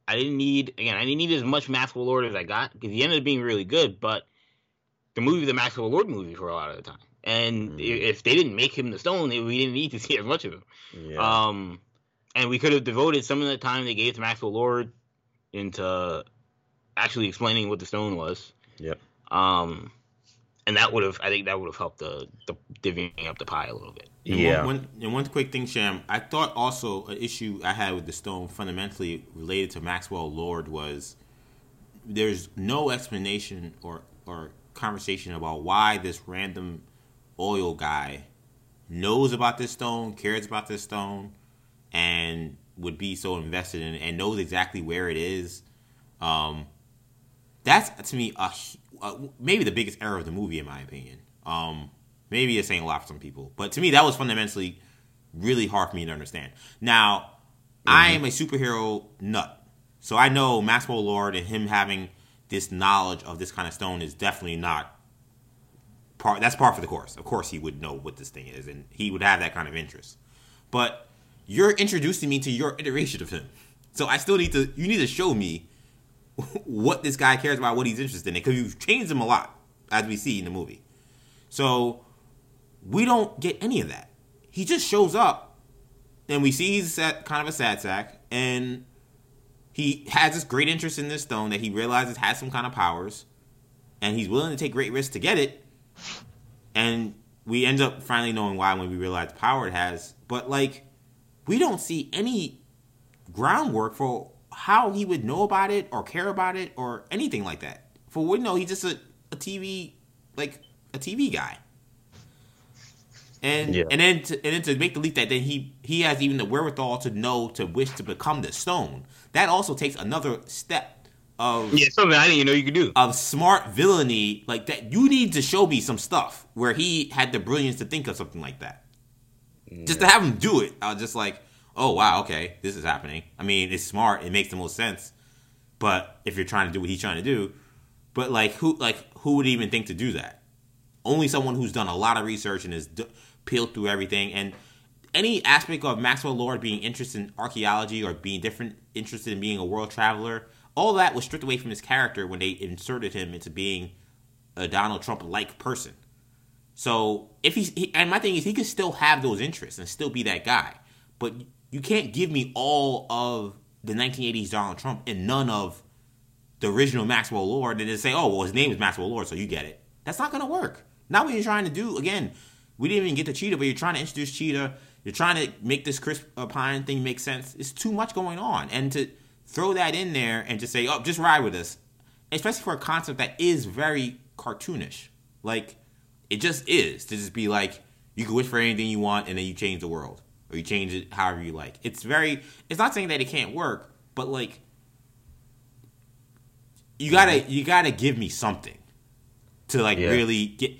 I didn't need again. I didn't need as much Maxwell Lord as I got because he ended up being really good. But the movie, the Maxwell Lord movie, for a lot of the time. And Mhm. if they didn't make him the Stone, we didn't need to see as much of him. Yeah. Um, and we could have devoted some of the time they gave to Maxwell Lord into actually explaining what the Stone was. Yep. Um, and that would have, I think, that would have helped the the divvying up the pie a little bit. And yeah. One, one, and one quick thing, Sham. I thought also an issue I had with the stone, fundamentally related to Maxwell Lord, was there's no explanation or or conversation about why this random oil guy knows about this stone, cares about this stone, and would be so invested in it, and knows exactly where it is. Um, that's to me a, hu- uh, maybe the biggest error of the movie, in my opinion. Um, maybe it's saying a lot for some people, but to me, that was fundamentally really hard for me to understand. Now, I am a superhero nut, so I know Maxwell Lord and him having this knowledge of this kind of stone is definitely not part. That's part for the course. Of course, he would know what this thing is, and he would have that kind of interest. But you're introducing me to your iteration of him, so I still need to. You need to show me what this guy cares about, what he's interested in, because you've changed him a lot, as we see in the movie. So we don't get any of that. He just shows up, and we see he's sad, kind of a sad sack, and he has this great interest in this stone that he realizes has some kind of powers, and he's willing to take great risks to get it. And we end up finally knowing why when we realize the power it has. But like, we don't see any groundwork for how he would know about it or care about it or anything like that. For we know, he's just a, a TV like a TV guy. And Yeah. and then to, and then to make the leap that then he he has even the wherewithal to know to wish to become the stone. That also takes another step of Yeah, something I didn't even know you could do. of smart villainy like that. You need to show me some stuff where he had the brilliance to think of something like that. Just to have him do it, I was just like, oh wow, okay, this is happening. I mean, it's smart. It makes the most sense. But if you're trying to do what he's trying to do, but like who like who would even think to do that? Only someone who's done a lot of research and has d- peeled through everything and any aspect of Maxwell Lord being interested in archaeology or being different interested in being a world traveler, all that was stripped away from his character when they inserted him into being a Donald Trump like person. So if he's he, and my thing is he could still have those interests and still be that guy, but you can't give me all of the 1980s Donald Trump and none of the original Maxwell Lord and then say, oh well his name is Maxwell Lord, so you get it. That's not gonna work. Now what you're trying to do again, we didn't even get to Cheetah, but you're trying to introduce Cheetah. You're trying to make this Chris uh, Pine thing make sense. It's too much going on, and to throw that in there and just say, oh, just ride with us, especially for a concept that is very cartoonish. Like it just is to just be like you can wish for anything you want and then you change the world or you change it however you like. It's very. It's not saying that it can't work, but like you gotta mm-hmm. you gotta give me something to like Yeah. really get.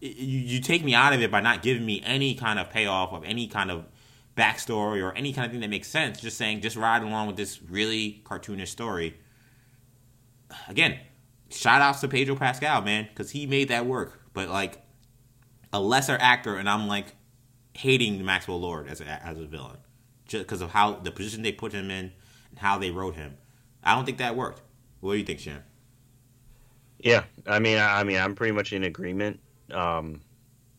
You, you take me out of it by not giving me any kind of payoff of any kind of backstory or any kind of thing that makes sense. Just saying, just ride along with this really cartoonish story. Again, shout outs to Pedro Pascal, man, because he made that work. But like a lesser actor, and I'm like hating Maxwell Lord as a as a villain, just because of how the position they put him in and how they wrote him. I don't think that worked. What do you think, Sharon? Yeah, I mean, I, I mean, I'm pretty much in agreement. Um,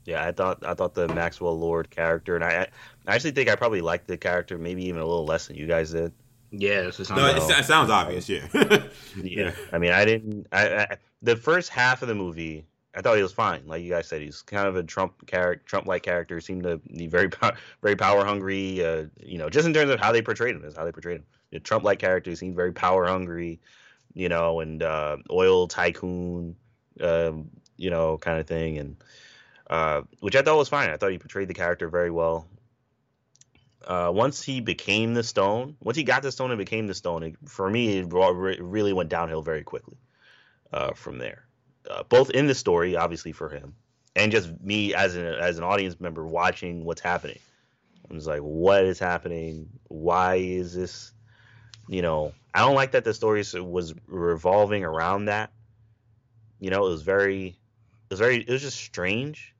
yeah, I thought I thought the Maxwell Lord character, and I, I actually think I probably liked the character maybe even a little less than you guys did. Yeah, this No, it, it sounds obvious. Yeah. Yeah, I mean, I didn't. I, I the first half of the movie, I thought he was fine. Like you guys said, he's kind of a Trump character, Trump-like character. Seemed to be very, very power hungry. Uh, you know, just in terms of how they portrayed him, is how they portrayed him. The Trump-like character seemed very power hungry. You know, and uh, oil tycoon, um, you know, kind of thing, and uh, which I thought was fine. I thought he portrayed the character very well. Uh, once he became the stone, once he got the stone and became the stone, it, for me, it re- really went downhill very quickly uh, from there. Uh, both in the story, obviously for him, and just me as an as an audience member watching what's happening. I was like, what is happening? Why is this? You know, I don't like that the story was revolving around that. You know, it was very, it was very, it was just strange.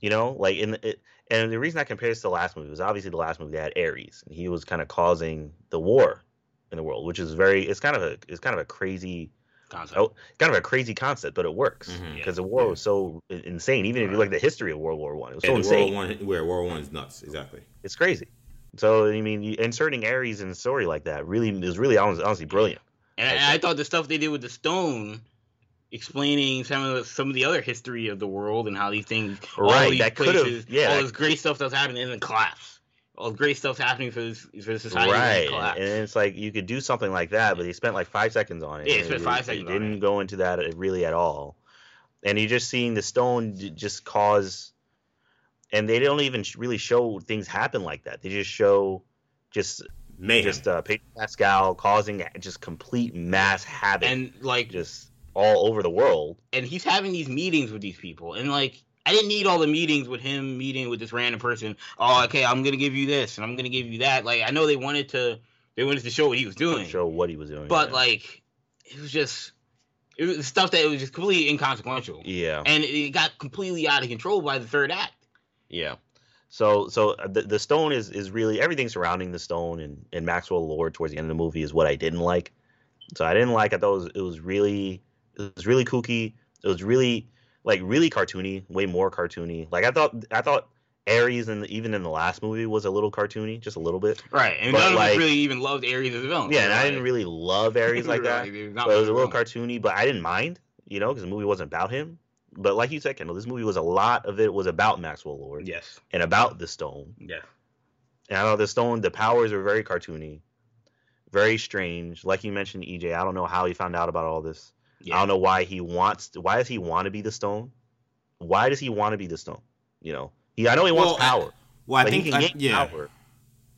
You know, like in the, it, and the reason I compare this to the last movie was obviously the last movie they had Ares, and he was kind of causing the war in the world, which is very, it's kind of a, it's kind of a crazy concept. oh, kind of a crazy concept, but it works Mhm. because the war Yeah. was so insane. Even if you look at the history of World War One, it was so And insane. World One, where World One is nuts. Exactly. It's crazy. So I mean, inserting Ares in a story like that really is really honestly, honestly brilliant. And, and I thought the stuff they did with the stone, explaining some of the, some of the other history of the world and how these things, all Right, these that could've- places, yeah, all this great stuff that's happening in the collapse. All great stuff's happening for this for the society right, and it's like you could do something like that, but he spent like five seconds on it. Yeah, they and spent five it seconds on Didn't it. go into that really at all. And you're just seeing the stone just cause, and they don't even really show things happen like that. They just show just Mayhem. just uh, Pedro Pascal causing just complete mass havoc, and like just all over the world. and he's having these meetings with these people and like I didn't need all the meetings with him meeting with this random person. Oh, okay, I'm gonna give you this and I'm gonna give you that. Like I know they wanted to they wanted to show what he was doing. Show what he was doing. But yeah. like, it was just it was stuff that was just completely inconsequential, yeah, and it, got completely out of control by the third act. yeah. So so uh, the the stone is is really everything surrounding the stone and and Maxwell Lord towards the end of the movie is what I didn't like. So I didn't like. I thought it was it was really it was really kooky. It was really like really cartoony, way more cartoony. Like I thought I thought Ares and even in the last movie was a little cartoony, just a little bit. Right, and But, none of us really even loved Ares as a villain. Yeah, and Like, I didn't really love Ares like that. right, not But it was a little cartoony, but I didn't mind, you know, because the movie wasn't about him. But like you said, Kendall, this movie was a lot of it was about Maxwell Lord Yes, and about the stone. Yeah. And I know the stone, the powers are very cartoony, very strange. Like you mentioned, EJ, I don't know how he found out about all this. Yeah. I don't know why he wants. To, why does he want to be the stone? Why does he want to be the stone? You know, he. I know he wants Well, I- power. Well, I think he can I, gain yeah. power.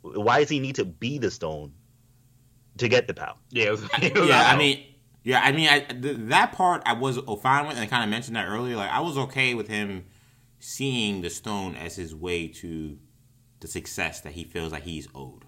Why does he need to be the stone to get the power? Yeah, was, it was yeah, I out. mean, yeah, I mean, I th- that part I was fine with, and I kind of mentioned that earlier. Like, I was okay with him seeing the stone as his way to the success that he feels like he's owed,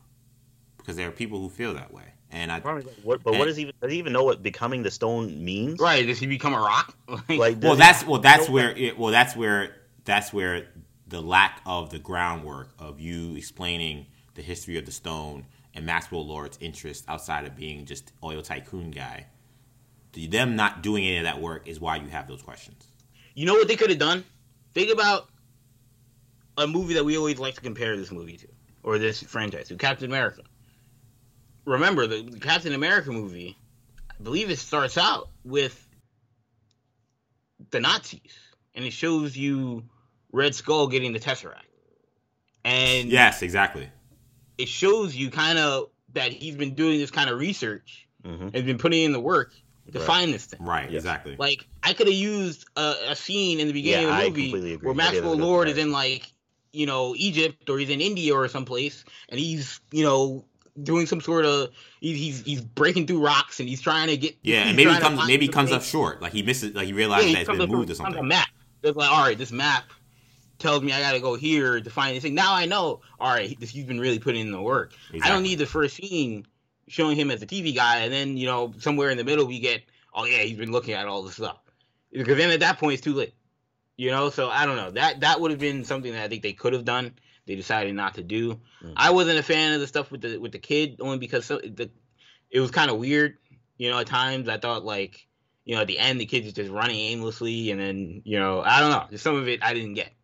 because there are people who feel that way, and I What, but what does he does he even know what becoming the stone means? right. Does he become a rock? Like, well, that's well, that's where it, well, that's where that's where the lack of the groundwork of you explaining the history of the stone and Maxwell Lord's interest outside of being just oil tycoon guy. the- Them not doing any of that work is why you have those questions. You know what they could have done? Think about a movie that we always like to compare this movie to, or this franchise to, Captain America. Remember the, the Captain America movie? I believe it starts out with the Nazis, and it shows you Red Skull getting the Tesseract, and Yes, exactly. it shows you kind of that he's been doing this kind of research Mhm. and been putting in the work to Right. find this thing. Right, Yes. exactly. Like I could have used a, a scene in the beginning Yeah, of the movie where That is a Maxwell Lord is in like you know Egypt or he's in India or someplace, and he's you know doing some sort of he's he's, he's breaking through rocks and he's trying to get yeah, and maybe he comes maybe comes up short. Like he misses. Like he Yeah, realizes he that it's been moved or something. A map. It's like all right, this map tells me I gotta go here to find this thing. Now I know. All right, this he's been really putting in the work. I don't need the first scene showing him as a TV guy, and then you know somewhere in the middle we get, oh yeah, he's been looking at all this stuff. Because then at that point it's too late. You know, so I don't know. That that would have been something that I think they could have done. They decided not to do. Mhm. I wasn't a fan of the stuff with the with the kid only because so, the it was kind of weird. You know, at times I thought like you know, at the end the kids just running aimlessly, and then you know, I don't know, just some of it I didn't get.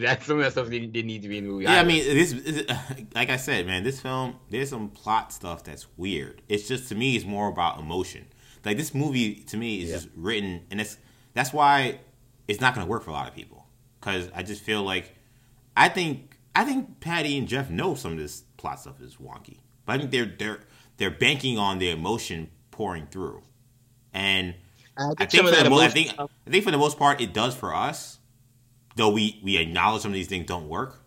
That some of that stuff didn't, didn't need to be in the movie. Yeah, I mean, this, this, like I said, man, this film, there's some plot stuff that's weird. It's just to me, it's more about emotion. Like this movie, to me, is Yeah. just written, and it's that's why it's not going to work for a lot of people. Because I just feel like, I think, I think Patty and Geoff know some of this plot stuff is wonky, but I think they're they're they're banking on the emotion pouring through, and I I think think for of that the mo- I think I think for the most part it does for us. Though we we acknowledge some of these things don't work,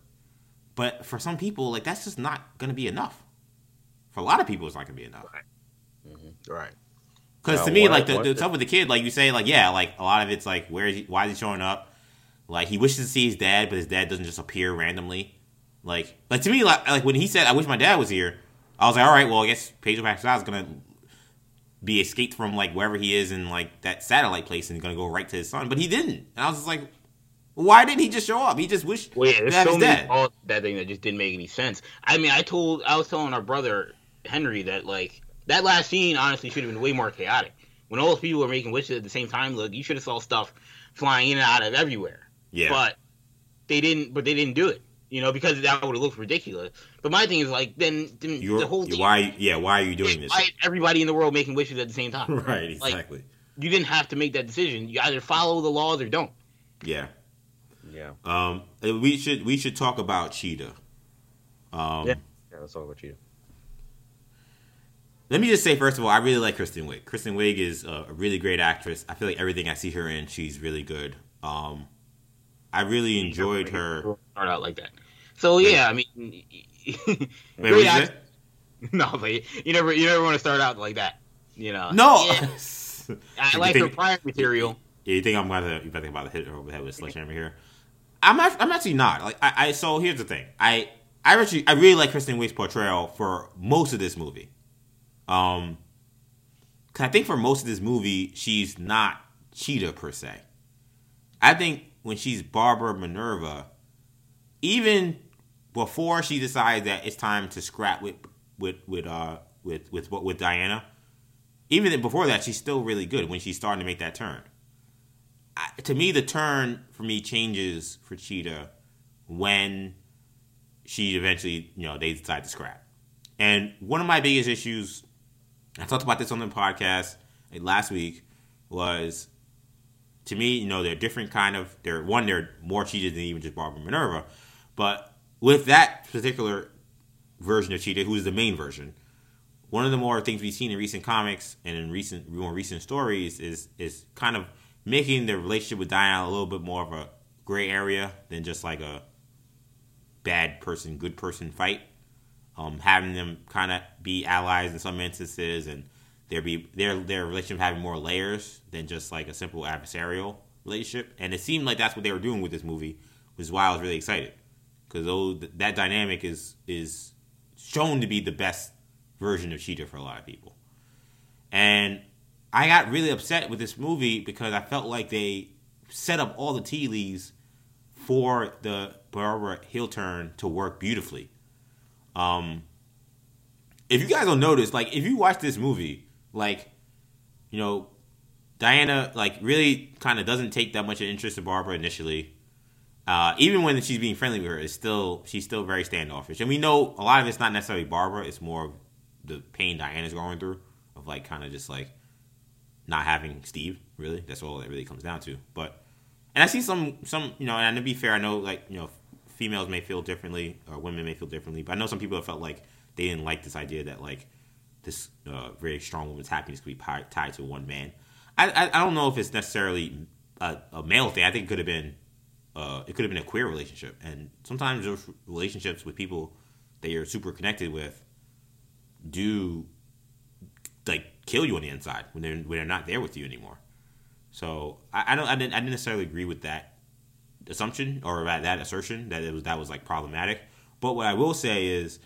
but for some people like that's just not going to be enough. For a lot of people, it's not going to be enough. right. Mm-hmm. Because Now, to me, what- like the, what- the stuff with the kid, like you say, like yeah, like a lot of it's like where is he? Why is he showing up? Like he wishes to see his dad, but his dad doesn't just appear randomly. Like like to me, like like when he said, "I wish my dad was here," I was like, all right, well, I guess Pedro Pascal is gonna be escaped from like wherever he is in like that satellite place and gonna go right to his son, but he didn't. And I was just like, why didn't he just show up? He just wished Well, yeah, there's so many dad. all that thing that just didn't make any sense. I mean, I told, I was telling our brother Henry that like that last scene honestly should have been way more chaotic. When all those people were making wishes at the same time, look, you should have saw stuff flying in and out of everywhere. Yeah, But they didn't. But they didn't do it. You know, because that would have looked ridiculous. But my thing is like, then, then you're, the whole thing. why? Yeah, why are you doing this? why is everybody in the world making wishes at the same time? right, Like- exactly. You didn't have to make that decision. You either follow the laws or don't. yeah. Yeah. Um, we should we should talk about Cheetah. Um, Yeah. Yeah. Let's talk about you. Let me just say, first of all, I really like Kristen Wiig. Kristen Wiig is a, a really great actress. I feel like everything I see her in, she's really good. Um, I really enjoyed her. Start out like that. So yeah, I mean, Wait, great what you act- No, but you never you never want to start out like that. You know. No. Yeah, I You like her prior material. Yeah, you think I'm gonna you better think about to hit her over the head with a sledgehammer here? I'm not, I'm actually not. Like I, I so here's the thing. I I actually I really like Kristen Wiig's portrayal for most of this movie. Um, cause I think for most of this movie she's not Cheetah per se. I think when she's Barbara Minerva, even before she decides that it's time to scrap with with with uh with with with Diana, even before that she's still really good when she's starting to make that turn. I, to me, the turn for me changes for Cheetah when she eventually, you know, they decide to scrap. And one of my biggest issues, I talked about this on the podcast last week, was to me, you know, they're different kind of. They're one, they're more Cheetah than even just Barbara Minerva, but with that particular version of Cheetah, who's the main version, one of the more things we've seen in recent comics and in recent more recent stories is is kind of making the relationship with Diana a little bit more of a gray area than just like a bad person, good person fight. Um, having them kind of be allies in some instances, and there be their their relationship having more layers than just like a simple adversarial relationship. And it seemed like that's what they were doing with this movie, which is why I was really excited because that dynamic is is shown to be the best version of Cheetah for a lot of people. And I got really upset with this movie because I felt like they set up all the tea leaves for the Barbara heel turn to work beautifully. Um, if you guys don't notice, like if you watch this movie, like you know, Diana like really kind of doesn't take that much interest in Barbara initially. Uh, even when she's being friendly with her, it's still she's still very standoffish, and we know a lot of it's not necessarily Barbara; it's more of the pain Diana's going through of like kind of just like not having Steve. Really, that's all that really comes down to. But and I see some some you know, and to be fair, I know like you know females may feel differently or women may feel differently, but I know some people have felt like they didn't like this idea that like this uh, very strong woman's happiness could be tied to one man. I, I I don't know if it's necessarily a, a male thing. I think it could have been uh, it could have been a queer relationship, and sometimes those relationships with people that you're super connected with do like kill you on the inside when they're when they're not there with you anymore. So I, I don't I didn't I didn't necessarily agree with that assumption or that, that assertion that it was that was like problematic. But what I will say is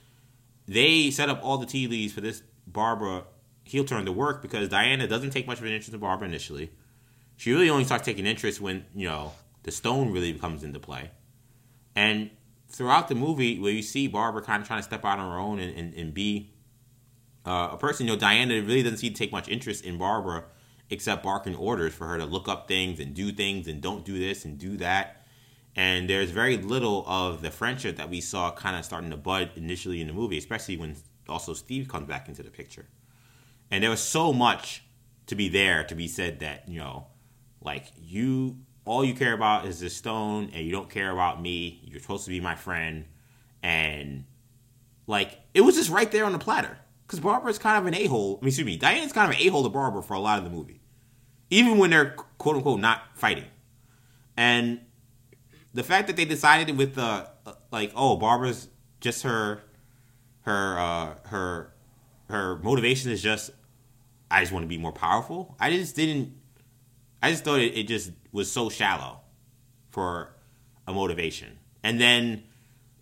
they set up all the tea leaves for this Barbara heel turn to work because Diana doesn't take much of an interest in Barbara initially. She really only starts taking interest when you know the stone really comes into play. And throughout the movie, where you see Barbara kind of trying to step out on her own and, and, and be uh, a person, you know, Diana really doesn't seem to take much interest in Barbara except barking orders for her to look up things and do things and don't do this and do that. And there's very little of the friendship that we saw kind of starting to bud initially in the movie, especially when also Steve comes back into the picture. And there was so much to be there to be said that, you know, like you all you care about is this stone and you don't care about me. You're supposed to be my friend. And like it was just right there on the platter. Because Barbara's kind of an a hole. I mean, excuse me, Diane's kind of an a hole to Barbara for a lot of the movie. Even when they're quote unquote not fighting. And the fact that they decided with the like, oh, Barbara's just her her uh her her motivation is just I just want to be more powerful. I just didn't I just thought it, it just was so shallow for a motivation. And then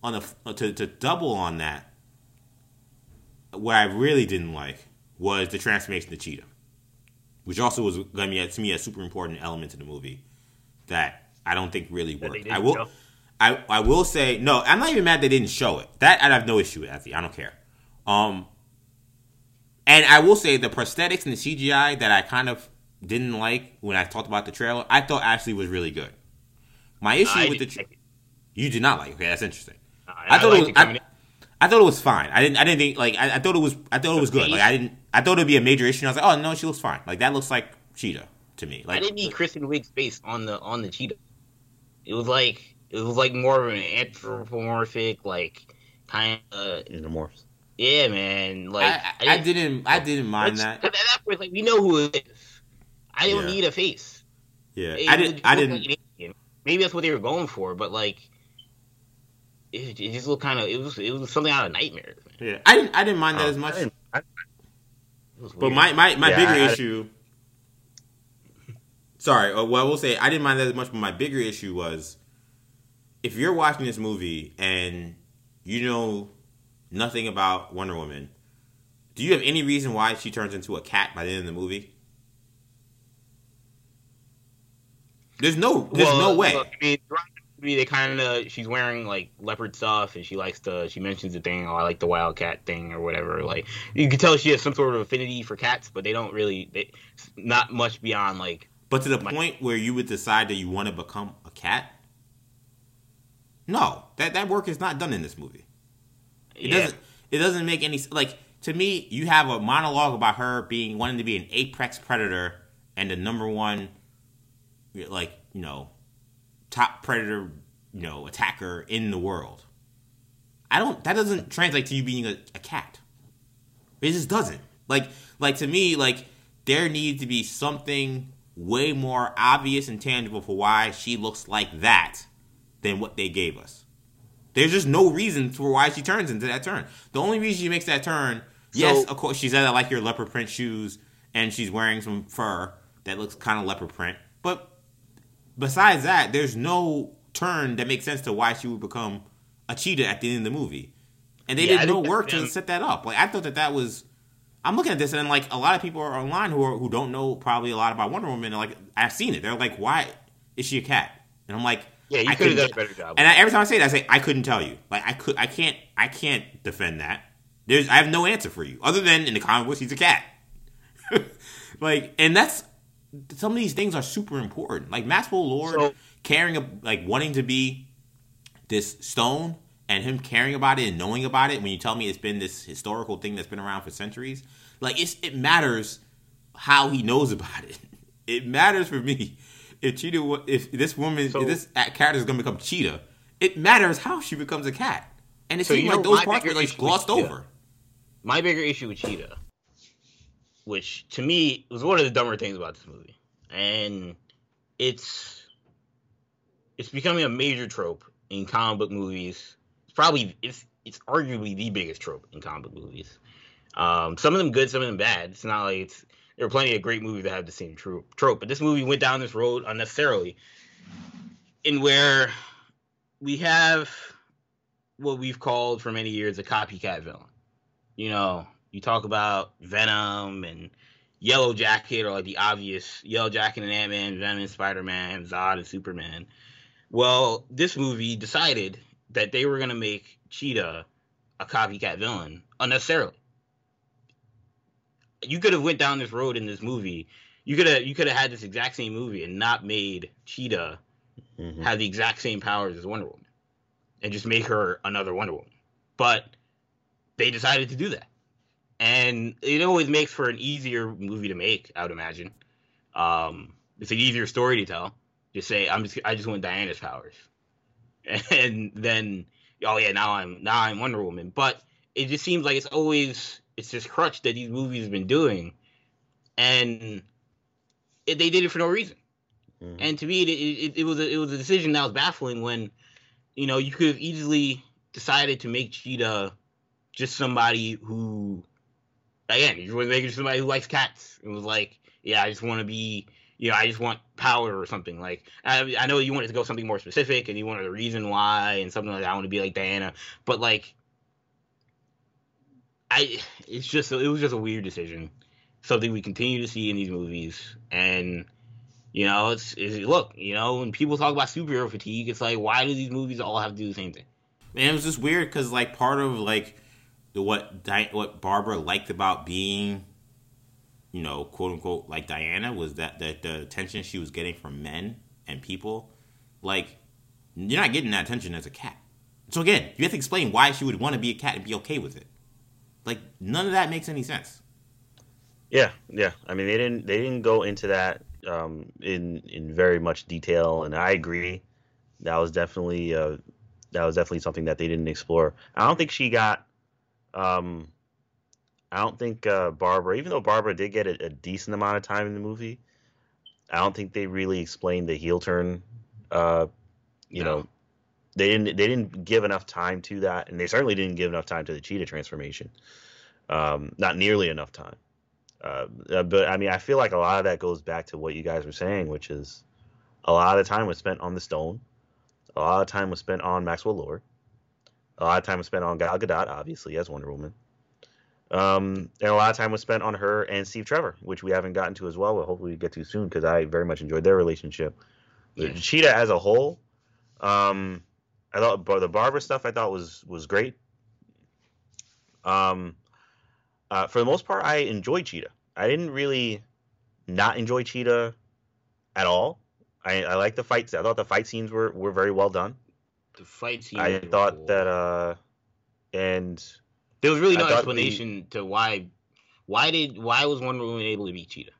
on the to to double on that, what I really didn't like was the transformation to cheetah, which also was going to be to me a super important element in the movie that I don't think really worked. I will. I, I will say no. I'm not even mad they didn't show it. That I have no issue with. I don't care. Um, and I will say the prosthetics and the CGI that I kind of didn't like when I talked about the trailer, I thought actually was really good. My issue no, with the tra- you did not like. Okay, that's interesting. I, I, thought I it was. I, I, thought it was fine. I didn't. I didn't think like. I, I thought it was. I thought it was good. Like I didn't. I thought it'd be a major issue. I was like, oh no, she looks fine. Like that looks like Cheetah to me. Like I didn't need Kristen Wiig's face on the on the Cheetah. It was like it was like more of an anthropomorphic, like kind of xenomorphs. Yeah, man. Like I, I, I didn't. I didn't mind that. At that point, like we know who it is. I don't yeah. need a face. Yeah, it, I didn't. I didn't. Like Maybe that's what they were going for, but like, it, it just looked kind of. It was. It was something out of nightmares. Man. Yeah, I didn't. I didn't mind that oh, as much. I but my my my yeah, bigger issue. Sorry, uh, well, I will say I didn't mind that as much, but my bigger issue was if you're watching this movie and you know nothing about Wonder Woman, do you have any reason why she turns into a cat by the end of the movie? There's no, there's well, no way. I mean, the movie, they kind of she's wearing like leopard stuff, and she likes to. She mentions the thing, oh, I like the wildcat thing or whatever. Like you can tell she has some sort of affinity for cats, but they don't really. They, not much beyond like. But to the my, point where you would decide that you want to become a cat. No, that that work is not done in this movie. It yeah. doesn't. It doesn't make any like to me. You have a monologue about her being wanting to be an apex predator and the number one like you know top predator you know attacker in the world. I don't. That doesn't translate to you being a, a cat. It just doesn't. Like like to me like there needs to be something way more obvious and tangible for why she looks like that than what they gave us. There's just no reason for why she turns into that turn. The only reason she makes that turn, so, yes, of course, she's at like your leopard print shoes and she's wearing some fur that looks kind of leopard print. But besides that, there's no turn that makes sense to why she would become a cheetah at the end of the movie. And they yeah, did no work to set that up. Like I thought that that was. I'm looking at this and like a lot of people are online who are, who don't know probably a lot about Wonder Woman. And like I've seen it. They're like, why is she a cat? And I'm like, yeah, you could have done a better job. And I, every time I say that, I say I couldn't tell you. Like I could, I can't, I can't defend that. There's, I have no answer for you other than in the comic books he's a cat. like, and that's some of these things are super important. Like Maxwell Lord so, caring, like wanting to be this stone and him caring about it and knowing about it when you tell me it's been this historical thing that's been around for centuries like it's it matters how he knows about it it matters for me if cheetah if this woman so, if this character is going to become cheetah it matters how she becomes a cat and it so seems like those parts were like glossed over my bigger issue with cheetah which to me was one of the dumber things about this movie, and it's it's becoming a major trope in comic book movies. It's probably it's it's arguably the biggest trope in comic book movies. Um, some of them good, some of them bad. It's not like it's there are plenty of great movies that have the same trope, but this movie went down this road unnecessarily, in where we have what we've called for many years a copycat villain. You know, you talk about Venom and Yellow Jacket, or like the obvious Yellow Jacket and Ant Man, Venom and Spider Man, Zod and Superman. Well, this movie decided that they were gonna make Cheetah a copycat villain unnecessarily. You could have went down this road in this movie you could have you could have had this exact same movie and not made Cheetah Mhm. have the exact same powers as Wonder Woman, and just make her another Wonder Woman. But they decided to do that, and it always makes for an easier movie to make. I would imagine. Um, it's an easier story to tell. Just say I'm just I just want Diana's powers, and then oh yeah now I'm now I'm Wonder Woman. But it just seems like it's always it's this crutch that these movies have been doing, and it, they did it for no reason. Mhm. And to me, it, it, it was a, it was a decision that was baffling when, you know, you could have easily decided to make Cheetah just somebody who, again, you was making somebody who likes cats. It was like, yeah, I just want to be, you know, I just want power or something. Like, I, I know you wanted to go something more specific and you wanted a reason why and something like that. I want to be like Diana, but like, I, it's just, it was just a weird decision. Something we continue to see in these movies, and you know, it's, it's look, you know, when people talk about superhero fatigue, it's like, why do these movies all have to do the same thing? And it was just weird because like part of like the what Di- what Barbara liked about being, you know, quote unquote like Diana was that that the attention she was getting from men and people, like you're not getting that attention as a cat. So again, you have to explain why she would want to be a cat and be okay with it. Like none of that makes any sense. Yeah, yeah. I mean, they didn't they didn't go into that um, in in very much detail, and I agree. That was definitely uh, that was definitely something that they didn't explore. I don't think she got. Um, I don't think uh, Barbara, even though Barbara did get a, a decent amount of time in the movie, I don't think they really explained the heel turn. Uh, you No. know, they didn't they didn't give enough time to that, and they certainly didn't give enough time to the cheetah transformation. Um, not nearly enough time. Uh, uh, but I mean, I feel like a lot of that goes back to what you guys were saying, which is a lot of time was spent on the stone, a lot of time was spent on Maxwell Lord, a lot of time was spent on Gal Gadot, obviously as Wonder Woman, um, and a lot of time was spent on her and Steve Trevor, which we haven't gotten to as well. But hopefully we get to soon because I very much enjoyed their relationship. The Yeah. Cheetah as a whole, um, I thought the Barber stuff I thought was was great. Um, uh, for the most part, I enjoyed Cheetah. I didn't really not enjoy Cheetah at all. I, I like the fights. I thought the fight scenes were, were very well done. The fight scenes. I thought that uh, and there was really no explanation to why, why did why was Wonder Woman able to beat Cheetah?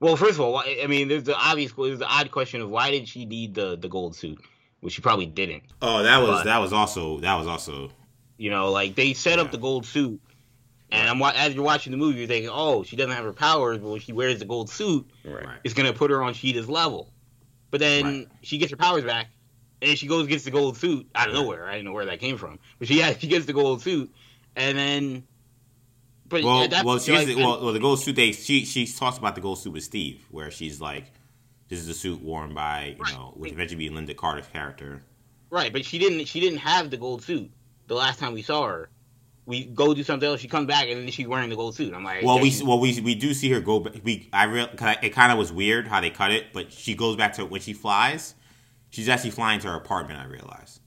Well, first of all, I mean, there's the obvious, there's the odd question of why did she need the the gold suit, which she probably didn't. Oh, that was But- that was also that was also You know, like they set up the gold suit, and I'm as you're watching the movie, you're thinking, oh, she doesn't have her powers, but when she wears the gold suit, right. right. it's gonna put her on Cheetah's level. But then Right. she gets her powers back, and she goes and gets the gold suit out of Right. nowhere. I didn't know where that came from, but she yeah, she gets the gold suit, and then. But Well, at well, she like, the, well, well, the gold suit. They she she talks about the gold suit with Steve, where she's like, "This is the suit worn by you Right. know," which eventually be Lynda Carter's character. right, but she didn't. She didn't have the gold suit the last time we saw her. We go do something else. She comes back, and then she's wearing the gold suit. I'm like, Well, we well we we do see her go. back. We I real it kind of was weird how they cut it, but she goes back to when she flies. She's actually flying to her apartment. I realize,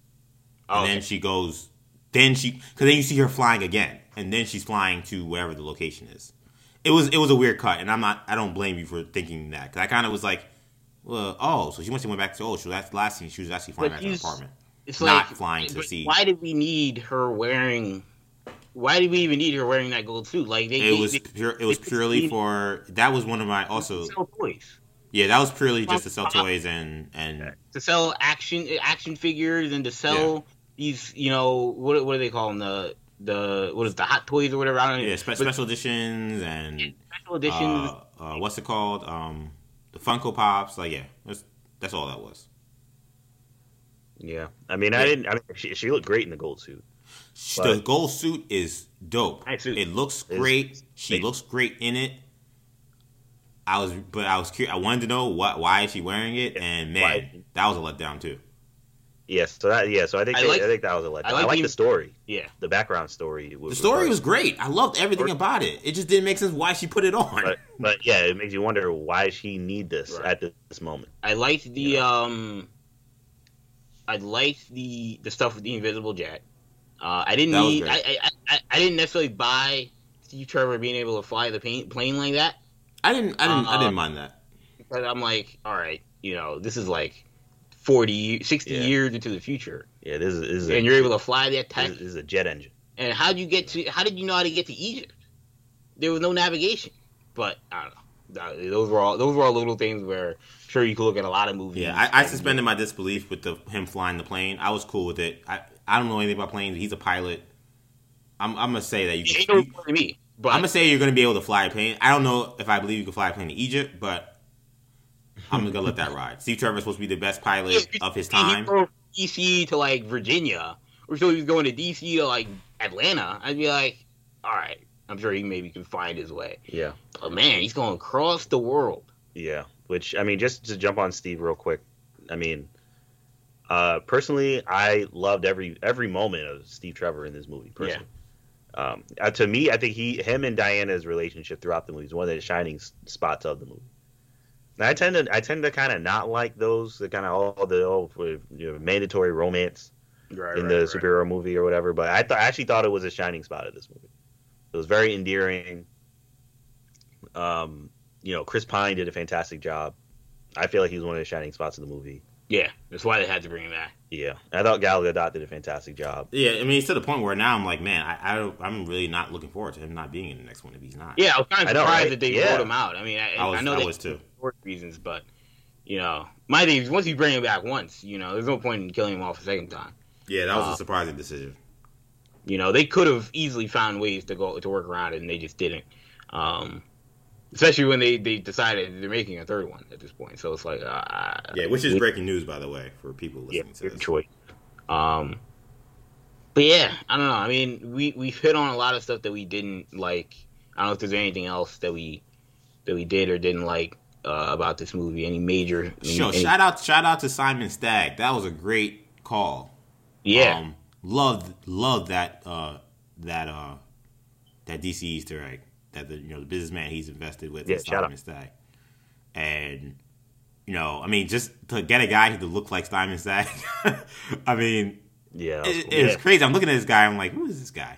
oh, and then she goes. Then she because then you see her flying again, and then she's flying to wherever the location is. It was it was a weird cut, and I'm not. I don't blame you for thinking that because I kind of was like, well, oh, so she must have went back to oh, so that's the last thing she was actually flying But back to her apartment. it's not like flying to see. Why did we need her wearing? Why did we even need her wearing that gold suit? Like they, It they- was they, pure, it was purely for that was one of my also sell toys. yeah that was purely just to sell toys and and to sell action action figures and to sell these you know what what do they call them the the what is the hot toys or whatever I don't know yeah spe- special editions and special editions uh, uh, what's it called um the Funko Pops like yeah that's that's all that was. Yeah. I mean, I didn't. I mean, she, she looked great in the gold suit. the gold suit is dope. Nice suit. It looks It's- great. She looks great in it. I was, but I was curious. I wanted to know what, why is she wearing it, and man, Why? that was a letdown too. Yes. So that. Yeah. So I think. I they- like- I think that was a letdown. I I like like, the- the story. yeah The background story. The story was great. I loved everything about it. It just didn't make sense why she put it on. But, but yeah, it makes you wonder why she need this Right. at this moment. I liked the Yeah. um I liked the the stuff with the invisible jet. Uh, I didn't need I. I, I I didn't necessarily buy Steve Trevor being able to fly the plane, plane like that. I didn't. I didn't. I Uh, didn't mind that. But I'm like, all right, you know, this is like 40, 60 Yeah. years into the future, Yeah, this is, this is, a, and you're able to fly that is- this is a jet engine. And how did you get to? How did you know how to get to Egypt? There was no navigation. But I don't know. Uh, those were all. Those were all little things where I'm sure you could look at a lot of movies. Yeah, I, I suspended my disbelief with the him flying the plane. I was cool with it. I, I don't know anything about planes. He's a pilot. I'm, I'm gonna say that you. Can, no me. But I'm gonna say you're gonna be able to fly a plane. I don't know if I believe you can fly a plane to Egypt, but I'm gonna let that ride. Steve Trevor's supposed to be the best pilot of his time. from DC to like Virginia, or so he was going to DC to like Atlanta. I'd be like, all right, I'm sure he maybe can find his way. Yeah. But man, he's going across the world. Yeah, which I mean, just to jump on Steve real quick. I mean, uh, personally, I loved every every moment of Steve Trevor in this movie. Personally, um, uh, to me, I think he, him, and Diana's relationship throughout the movie is one of the shining spots of the movie. And I tend to I tend to kind of not like those the kind of all the all you know, mandatory romance Right, in the superhero movie or whatever. But I thought I actually thought it was a shining spot of this movie. It was very endearing. Um, you know, Chris Pine did a fantastic job. I feel like he was one of the shining spots of the movie. Yeah, that's why they had to bring him back. Yeah, I thought Gal Gadot did a fantastic job. Yeah, I mean, it's to the point where now I'm like, man, I, I I'm really not looking forward to him not being in the next one if he's not. Yeah, I was kind I of know, surprised right? that they Yeah. wrote him out. I mean, I, I was, I know I they was too. Work reasons, but you know, my thing is once you bring him back once, you know, there's no point in killing him off a second time. Yeah, that was Uh, a surprising decision. You know, they could have easily found ways to go to work around it, and they just didn't. Um, especially when they, they decided they're making a third one at this point. So it's like, uh, Yeah, which is breaking news, by the way, for people yeah, listening to good this. choice. Um, but yeah, I don't know. I mean, we we've hit on a lot of stuff that we didn't like. I don't know if there's anything else that we that we did or didn't like uh, about this movie. Any major? Sure, any- shout out, shout out to Simon Stagg. That was a great call. yeah, Um, loved loved that uh that uh that DC Easter egg that the you know the businessman he's invested with Yeah, is shout Simon Stagg. And you know, I mean, just to get a guy who to look like Simon Stagg, I mean, Yeah, that was it, cool. it was Yeah. crazy. I'm looking at this guy. I'm like, who is this guy?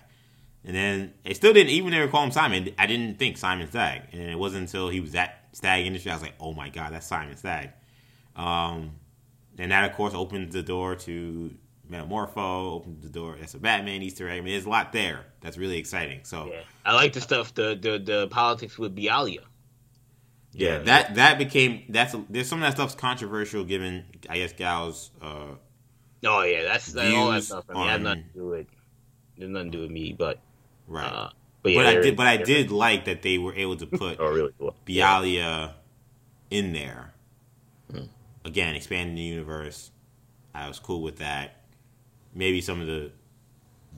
And then it still didn't even ever call him Simon. I didn't think Simon Stagg, and it wasn't until he was at Stagg Industry I was like, oh my god, that's Simon Stagg. Um, and that of course opens the door to Metamorpho. Opens the door. That's a Batman Easter egg. I mean, there's a lot there. That's really exciting. So yeah. I like the stuff the the, the politics with Bialya. yeah, Yeah. that that became that's there's some of that stuff's controversial given I guess Gal's uh Oh yeah, that's that, all that stuff. I mean, it has on- nothing to do with there's nothing to do with me, but right. uh, but yeah, but I did but I did like that they were able to put Oh, really cool. Bialya in there. Hmm. Again, expanding the universe. I was cool with that. Maybe some of the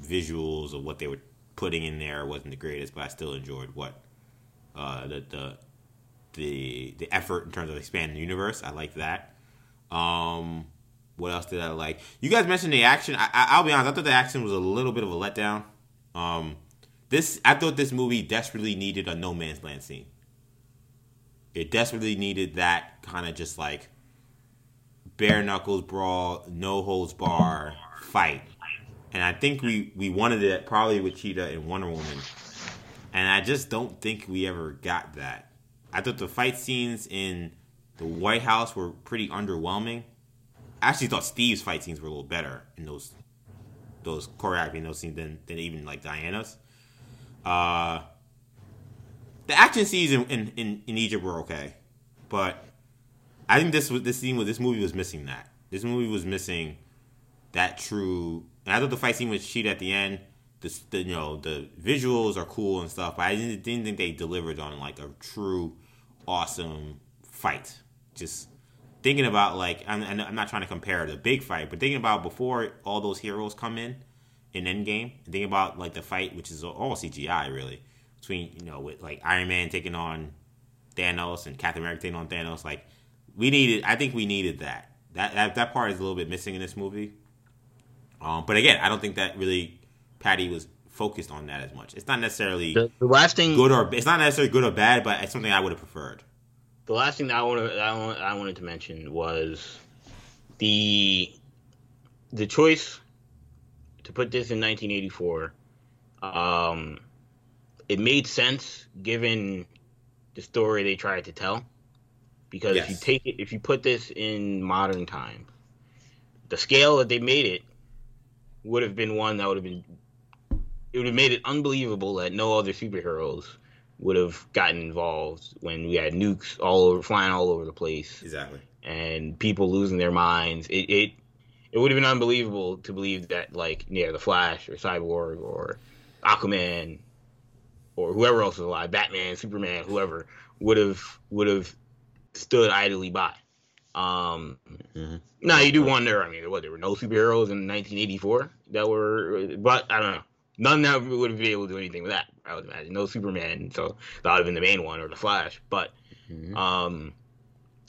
visuals of what they were putting in there wasn't the greatest, but I still enjoyed what uh, the the the the effort in terms of expanding the universe. I liked that. Um, what else did I like? You guys mentioned the action. I, I, I'll be honest. I thought the action was a little bit of a letdown. Um, this I thought this movie desperately needed a no man's land scene. It desperately needed that kind of just like bare knuckles brawl, no holds bar fight. And I think we we wanted it probably with Cheetah and Wonder Woman. And I just don't think we ever got that. I thought the fight scenes in the White House were pretty underwhelming. I actually thought Steve's fight scenes were a little better in those those choreography those scenes than, than even like Diana's. Uh, the action scenes in, in, in, in Egypt were okay, but I think this was this scene with this movie was missing that. This movie was missing that true. And I thought the fight scene with Cheetah at the end, the, the you know the visuals are cool and stuff, but I didn't, didn't think they delivered on like a true awesome fight. Just thinking about like I'm, I'm not trying to compare the big fight, but thinking about before all those heroes come in in Endgame, and thinking about like the fight, which is all CGI really, between you know with like Iron Man taking on Thanos and Captain America taking on Thanos. Like we needed, I think we needed that. That that, that part is a little bit missing in this movie. Um, but again, I don't think that really Patty was focused on that as much. It's not necessarily the, the last thing good or it's not necessarily good or bad, but it's something I would have preferred. the last thing that I wanted I, want, I wanted to mention was the the choice to put this in 1984. Um, it made sense given the story they tried to tell. Because if you take it, if you put this in modern time, the scale that they made it would have been one that would have been it would have made it unbelievable that no other superheroes would have gotten involved when we had nukes all over flying all over the place Exactly. and people losing their minds. It it, it would have been unbelievable to believe that like yeah, the Flash or Cyborg or Aquaman or whoever else was alive, Batman, Superman, whoever would have would have stood idly by. Um, Mhm. now you do wonder. I mean, what there were no superheroes in 1984 that were, but I don't know. None that would be able to do anything with that. I would imagine no Superman, so that would have been the main one or the Flash. But Mhm. um,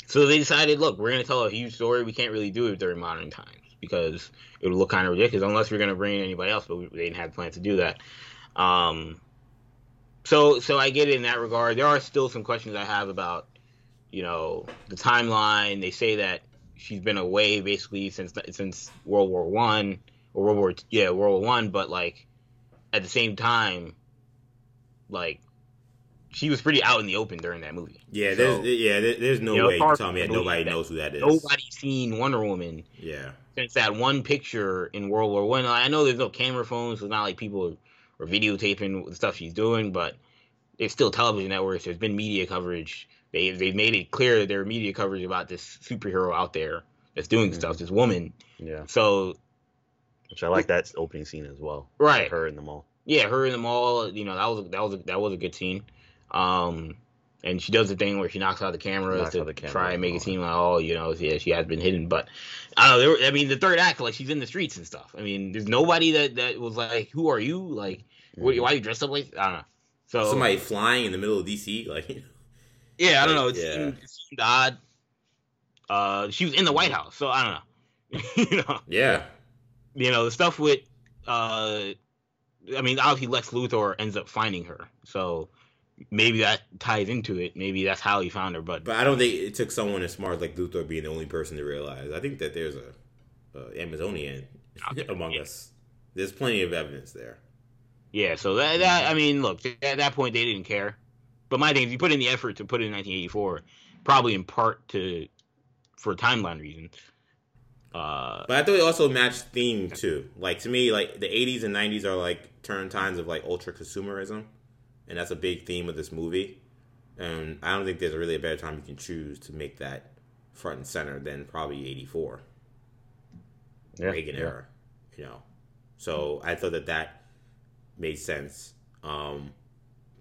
so they decided, look, we're gonna tell a huge story. We can't really do it during modern times because it would look kind of ridiculous unless we're gonna bring in anybody else. But we, they didn't have plans to do that. Um, so so I get it in that regard. There are still some questions I have about, you know, the timeline. They say that she's been away basically since since World War One or World War yeah World War One, but like at the same time, like she was pretty out in the open during that movie. Yeah, So- there's yeah, there, there's no You know, way it's you hard can tell me that nobody that knows who that is. Nobody's seen Wonder Woman Yeah, since that one picture in World War One. I. know there's no camera phones, so it's not like people are videotaping the stuff she's doing, but there's still television networks. There's been media coverage. They they've made it clear that there are media coverage about this superhero out there that's doing Mhm. stuff. This woman. Yeah, So which I like that opening scene as well. Right. her in the mall. yeah, her in the mall. You know that was a, that was a, that was a good scene. Um, and she does the thing where she knocks out the cameras Knocks to the camera try and make it seem like oh you know yeah she has been hidden. But I don't know. Were- I mean the third act like she's in the streets and stuff. I mean there's nobody that that was like who are you like Mhm. why are you dressed up like I don't know. So somebody flying in the middle of DC, like yeah I don't know. It, Yeah. seemed, it seemed odd. Uh, she was in the White House, so I don't know. you know. yeah, you know the stuff with uh i mean obviously lex luthor ends up finding her so maybe that ties into it maybe that's how he found her but but I don't think it took someone as smart like Luthor being the only person to realize. I think that there's a, a Amazonian among yeah. us. There's plenty of evidence there. yeah so that, that i mean look at that point they didn't care but my thing is you put in the effort to put in 1984 probably in part to for timeline reasons uh But I thought it also matched theme too. Like to me, like the '80s and '90s are like turn times of like ultra consumerism, and that's a big theme of this movie. And I don't think there's really a better time you can choose to make that front and center than probably '84 Yeah, Reagan yeah. era. You know, so I thought that that made sense. Um,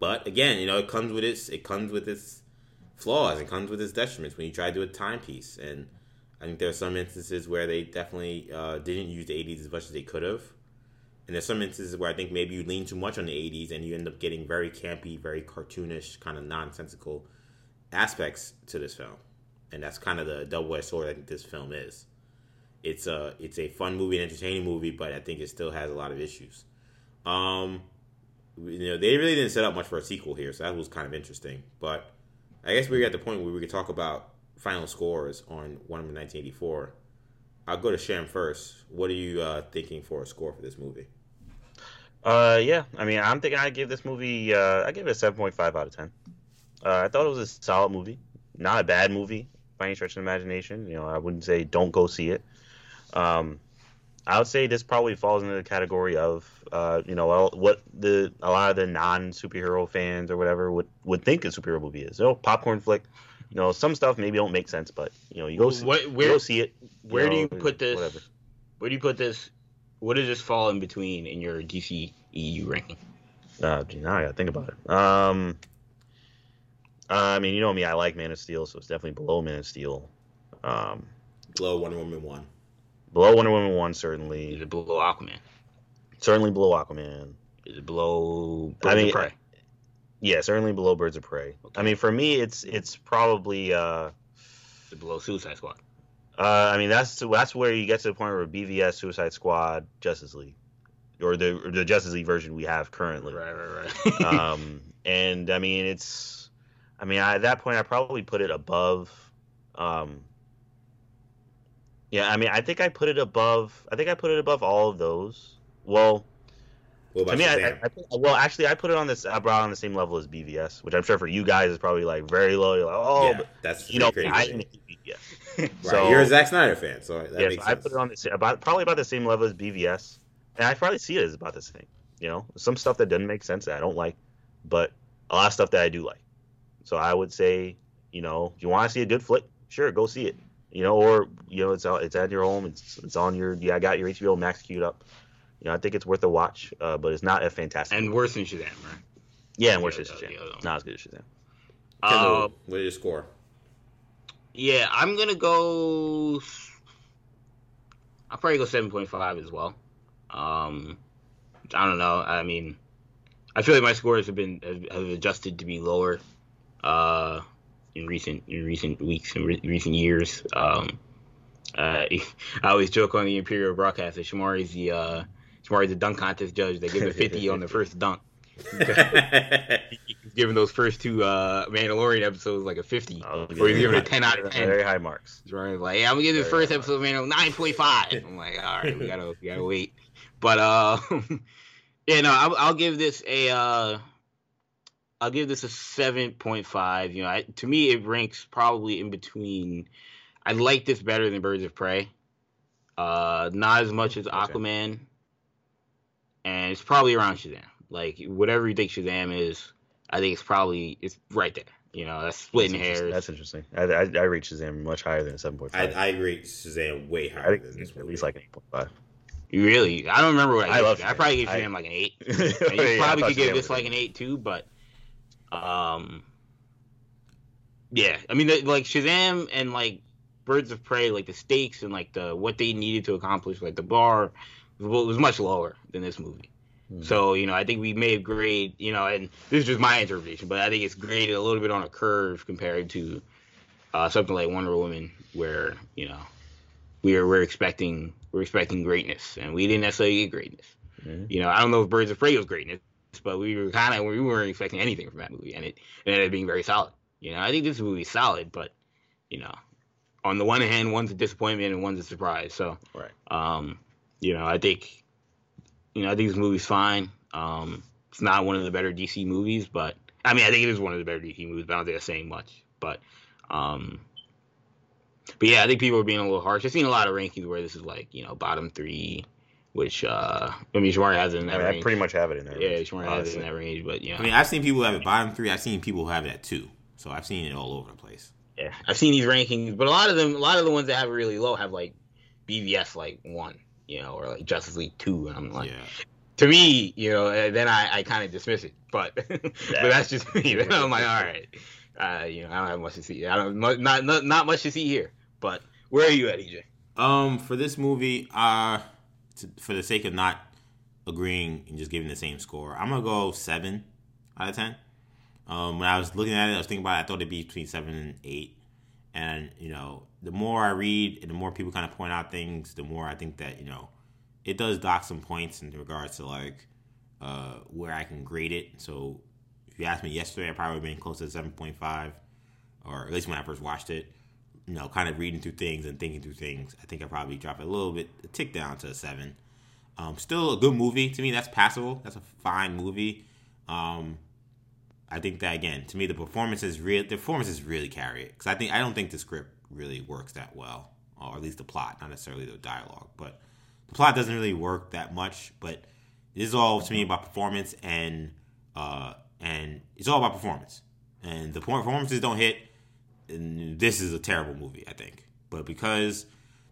but again, you know, it comes with its it comes with its flaws. It comes with its detriments when you try to do a timepiece. And I think there are some instances where they definitely uh, didn't use the '80s as much as they could have. And there's some instances where I think maybe you lean too much on the '80s and you end up getting very campy, very cartoonish, kind of nonsensical aspects to this film. And that's kind of the double-edged sword I think this film is it's a it's a fun movie, an entertaining movie, but I think it still has a lot of issues. Um, you know, they really didn't set up much for a sequel here, so that was kind of interesting. But I guess we're at the point where we could talk about final scores on Wonder Woman 1984. I'll go to Sham first. What are you uh, thinking for a score for this movie? Uh, yeah. I mean, I'm thinking I give this movie. Uh, I give it a seven point five out of ten. Uh, I thought it was a solid movie, not a bad movie by any stretch of the imagination. You know, I wouldn't say don't go see it. Um, I would say this probably falls into the category of, uh, you know, what the a lot of the non superhero fans or whatever would would think a superhero movie is. You know, popcorn flick. You know, some stuff maybe don't make sense, but you know, you go see, What- you go see it. where do you put this Whatever. where do you put this what does this fall in between in your dc eu ranking Uh, gee, now I gotta think about it. Um, I mean, you know me, I like Man of Steel, so it's definitely below Man of Steel. Um, Below Wonder Woman one. below Wonder Woman one, is certainly. it below aquaman Certainly below Aquaman. is it below I Birds of mean, Prey? Yeah, certainly below Birds of Prey. I mean, for me, it's it's probably. Uh, Is it below suicide squad uh, I mean, that's that's where you get to the point where BVS, Suicide Squad, Justice League, or the or the Justice League version we have currently. right right right um, and I mean, it's, I mean, I, at that point, I probably put it above. Um, yeah, I mean, I think I put it above. I think I put it above all of those. Well, What about to me, I, Shazam? I, I well, actually, I put it on this. I brought it on the same level as BVS, which I'm sure for you guys is probably like very low. You're like, oh, yeah, but, that's you know, pretty I didn't hate BVS. Right. so- You're a Zack Snyder fan, so that yes, makes I put it on the same, about probably about the same level as BVS, and I probably see it as about the same. You know, some stuff that doesn't make sense that I don't like, but a lot of stuff that I do like. So I would say, you know, if you want to see a good flick, sure, go see it. You know, or you know, it's out, it's at your home, it's it's on your yeah, I got your HBO Max queued up. You know, I think it's worth a watch, uh, but it's not a fantastic. And worse than Shazam, right? yeah, and worse than the- Shazam. the other. Not as good as Shazam. Uh, Kendall, what is your score? Yeah, I'm gonna go. I'll probably go seven point five as well. Um, I don't know. I mean, I feel like my scores have been have, adjusted to be lower. Uh, in recent in recent weeks and re- recent years. Um, uh, I always joke on the Imperial broadcast that Shamari's the uh, Shamari's the dunk contest judge. They give a fifty on the first dunk. He's giving those first two uh, Mandalorian episodes like a fifty, or he's giving it a ten out of ten. Very high marks. He's running like, yeah, I'm gonna give this Very first episode of Mandalorian nine point five. I'm like, all right, we gotta we gotta wait. But uh, yeah, no, I'll, I'll give this a uh, I'll give this a seven point five. You know, I, to me, it ranks probably in between. I like this better than Birds of Prey. Uh, not as much as Okay. Aquaman, and it's probably around Shazam. Like whatever you think Shazam is, I think it's probably it's right there. You know, that's splitting That's interesting. hairs. That's interesting. I, I, I rate Shazam much higher than a seven I, five. I agree. Shazam way I higher think than this it's at least like an eight point five. You really? I don't remember what I, I gave love it. I Shazam. probably gave I- Shazam like an eight. You I probably thought could give Shazam this like an eight too, but um, yeah. I mean, the, like Shazam and like Birds of Prey, like the stakes and like the what they needed to accomplish, like the bar was, was much lower than this movie. Mhm. So you know, I think we may have grade, you know, and this is just my interpretation, but I think it's graded a little bit on a curve compared to uh, something like Wonder Woman, where you know we're we're expecting we're expecting greatness, and we didn't necessarily get greatness. Mhm. You know, I don't know if Birds of Prey was greatness, but we were kind of we weren't expecting anything from that movie, and it, it ended up being very solid. You know, I think this movie is solid, but you know, on the one hand, one's a disappointment and one's a surprise. So, Right. um, you know, I think, you know, I think this movie's fine. Um, it's not one of the better DC movies, but I mean, I think it is one of the better DC movies. But I don't think it's saying much. But, um, but yeah, I think people are being a little harsh. I've seen a lot of rankings where this is like, you know, bottom three, which uh, I mean, Shamari has it in I, that mean, I pretty much have it in there. yeah, Shamari has it in that range. But yeah. I mean, I've seen people have it bottom three. I've seen people have it at two. So I've seen it all over the place. Yeah, I've seen these rankings, but a lot of them, a lot of the ones that have it really low have like BVS like one, you know, or like Justice League two, and I'm like, yeah. to me, you know, uh, then I, I kind of dismiss it, but but that's just me. Then I'm like, all right, uh, you know, I don't have much to see. I don't not not not much to see here. But where are you at, EJ? Um, for this movie, uh, to, for the sake of not agreeing and just giving the same score, I'm gonna go seven out of ten. Um, when I was looking at it, I was thinking about it. I thought it'd be between seven and eight. And you know, the more I read and the more people kind of point out things, the more I think that you know, it does dock some points in regards to like uh, where I can grade it. So if you asked me yesterday, I probably been close to seven point five, or at least when I first watched it you know, kind of reading through things and thinking through things, I think I probably drop it a little bit, a tick down to a seven. Um, still a good movie to me. That's passable. That's a fine movie. Um, I think that again, to me, the performance is real. The performances really carry it because I think I don't think the script really works that well, or at least the plot, not necessarily the dialogue, but the plot doesn't really work that much. But this is all to me about performance and uh, and it's all about performance. And the performances don't hit and this is a terrible movie, I think. But because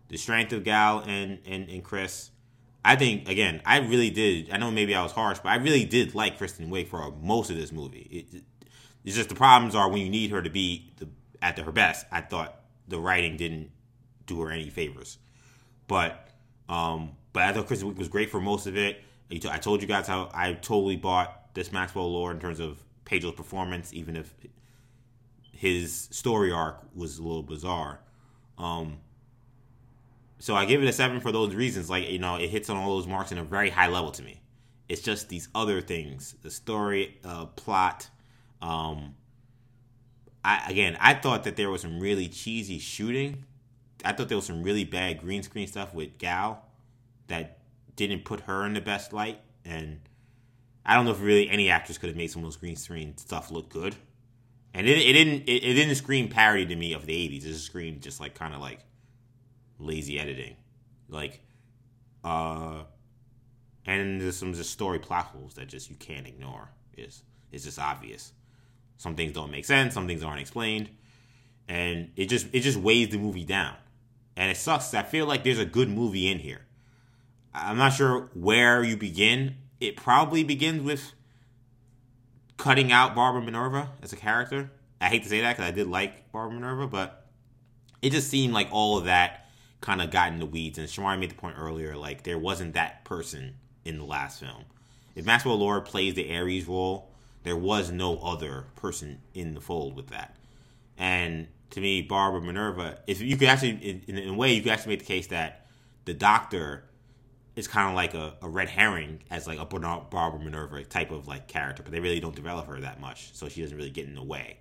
the strength of Gal and, and, and Chris, I think again, I really did. I know maybe I was harsh, but I really did like Kristen Wiig for most of this movie. It, it- it's just the problems are when you need her to be the, at the, her best. I thought the writing didn't do her any favors, but um, but I thought Kristen Wiig was great for most of it. I told you guys how I totally bought this Maxwell Lord in terms of Pedro's performance, even if his story arc was a little bizarre. Um, so I give it a seven for those reasons. Like you know, it hits on all those marks in a very high level to me. It's just these other things, the story, uh, plot. Um, I again, I thought that there was some really cheesy shooting. I thought there was some really bad green screen stuff with Gal that didn't put her in the best light, and I don't know if really any actress could have made some of those green screen stuff look good. And it, it didn't it, it didn't scream parody to me of the 80s. It just screamed just like kind of like lazy editing. Like uh and there's some just story plot holes that just you can't ignore. Is it's just obvious. Some things don't make sense, some things aren't explained. And it just it just weighs the movie down. And it sucks. I feel like there's a good movie in here. I'm not sure where you begin. It probably begins with cutting out Barbara Minerva as a character. I hate to say that because I did like Barbara Minerva, but it just seemed like all of that kind of got in the weeds. And Shamari made the point earlier, like there wasn't that person in the last film. If Maxwell Lord plays the Ares role, there was no other person in the fold with that. And to me, Barbara Minerva, if you could actually, in, in a way, you could actually make the case that the Doctor is kind of like a, a, red herring as like a Barbara Minerva type of like character, but they really don't develop her that much, so she doesn't really get in the way.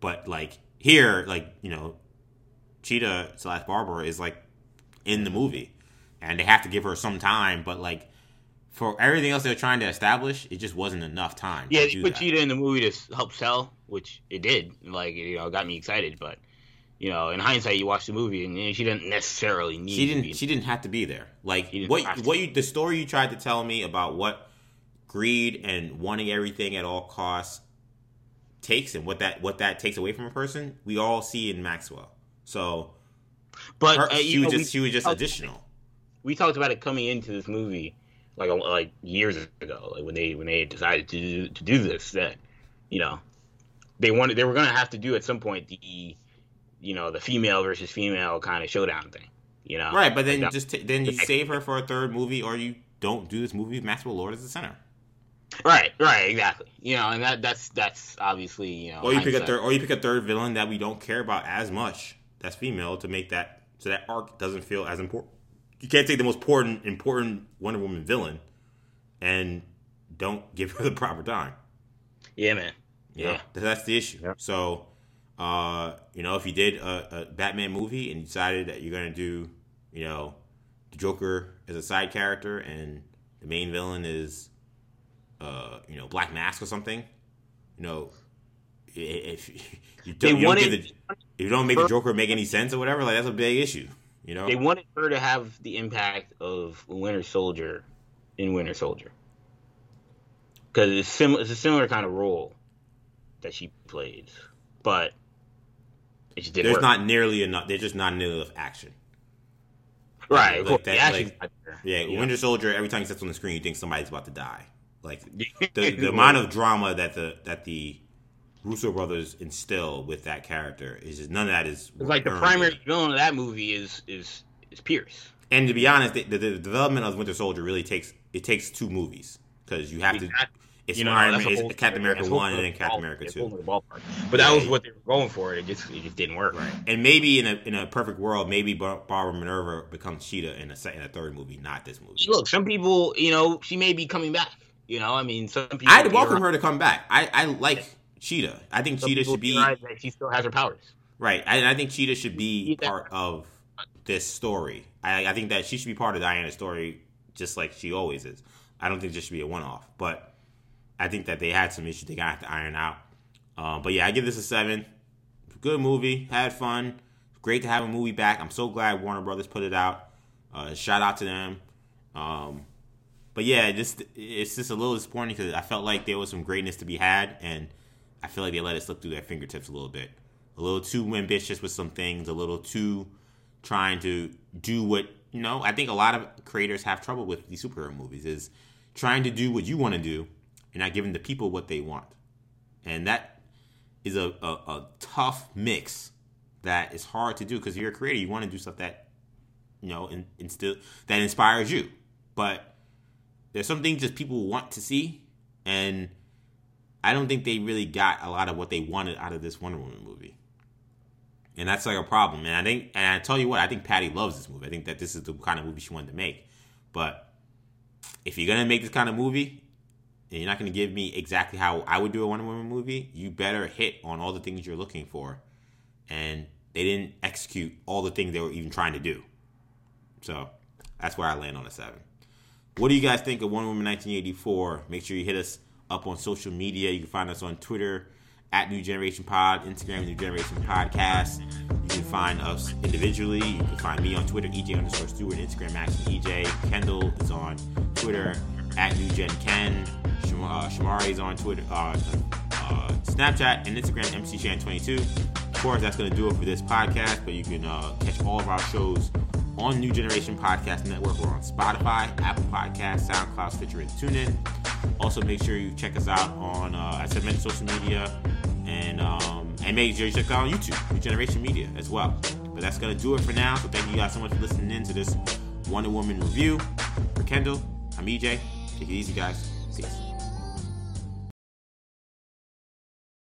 But like here, like you know, Cheetah slash Barbara is like in the movie, and they have to give her some time, but like for everything else they're trying to establish, it just wasn't enough time. Yeah, they put that. Cheetah in the movie to help sell, which it did. Like you know, got me excited, but you know, in hindsight, you watch the movie and she didn't necessarily need. She didn't. She didn't have to be there. Like what? What you? The story you tried to tell me about what greed and wanting everything at all costs takes, and what that what that takes away from a person, we all see in Maxwell. So, but her, uh, she was know, just she was just additional. We talked about it coming into this movie like like years ago, like when they when they decided to do, to do this. That you know they wanted they were going to have to do at some point the you know the female versus female kind of showdown thing. You know, right? But then like just t- then you save her for a third movie, or you don't do this movie. Maxwell Lord is the center. Right, right, exactly. You know, and that that's that's obviously you know. Or you pick a third, or you pick a third villain that we don't care about as much. That's female to make that so that arc doesn't feel as important. You can't take the most important important Wonder Woman villain and don't give her the proper time. Yeah, man. Yeah, yeah. that's the issue. Yep. So uh, you know, if you did a, a, Batman movie and you decided that you're gonna do, you know, the Joker as a side character and the main villain is, uh, you know, Black Mask or something, you know, if you don't, you don't, the, if you don't make the Joker make any sense or whatever, like that's a big issue. You know, they wanted her to have the impact of Winter Soldier in Winter Soldier because it's similar. It's a similar kind of role that she plays, but it just didn't. There's work. not nearly enough. There's just not nearly enough action. Right. Like, that, like, yeah, yeah, Winter Soldier. Every time he sits on the screen, you think somebody's about to die. Like the, the amount of drama that the that the Russo brothers instill with that character is just none of that is like the primary villain of that movie is is is Pierce. And to be honest, the, the, the development of Winter Soldier really takes it takes two movies because you have exactly. to it's you know, Iron Man, it's Captain America one, and then Captain America two. But that was what they were going for. It just it just didn't work. Right. And maybe in a in a perfect world, maybe Barbara Minerva becomes Cheetah in a second, a third movie, not this movie. Look, some people, you know, she may be coming back. You know, I mean, some people. I'd welcome her to come back. I I like Cheetah. I think some Cheetah should be. She still has her powers. Right. I, I think Cheetah should be part of this story. I, I think that she should be part of Diana's story, just like she always is. I don't think this should be a one off, but I think that they had some issues they got to iron out. Um, but yeah, I give this a seven. Good movie, had fun. Great to have a movie back. I'm so glad Warner Brothers put it out. Uh, shout out to them. Um, but yeah, just it's just a little disappointing because I felt like there was some greatness to be had, and I feel like they let it slip through their fingertips a little bit. A little too ambitious with some things. A little too trying to do what you know. I think a lot of creators have trouble with these superhero movies is trying to do what you want to do you're not giving the people what they want. And that is a, a, a tough mix that is hard to do because you're a creator. You want to do stuff that, you know, and, and still that inspires you. But there's some things that people want to see, and I don't think they really got a lot of what they wanted out of this Wonder Woman movie. And that's like a problem. And I think, and I tell you what, I think Patty loves this movie. I think that this is the kind of movie she wanted to make. But if you're gonna make this kind of movie, and you're not to give me exactly how I would do a Wonder Woman movie, you better hit on all the things you're looking for. And they didn't execute all the things they were even trying to do. So that's where I land on a seven. what do you guys think of Wonder Woman 1984? Make sure you hit us up on social media. You can find us on Twitter at New Generation Pod, Instagram New Generation Podcast. You can find us individually. You can find me on Twitter, EJ underscore Stewart, Instagram Max EJ. Kendall is on Twitter at New Gen Ken. uh, Shamari is on Twitter, uh, uh, Snapchat, and Instagram MCShan22. Of course, that's going to do it for this podcast, but you can uh, catch all of our shows on New Generation Podcast Network. We're on Spotify, Apple Podcasts, SoundCloud, Stitcher, and TuneIn. Also, make sure you check us out on, uh, as I social media, and um, and make sure you check out on YouTube, New Generation Media, as well. But that's gonna do it for now. So thank you guys so much for listening in to this Wonder Woman review. For Kendall, I'm EJ. Take it easy, guys. Peace.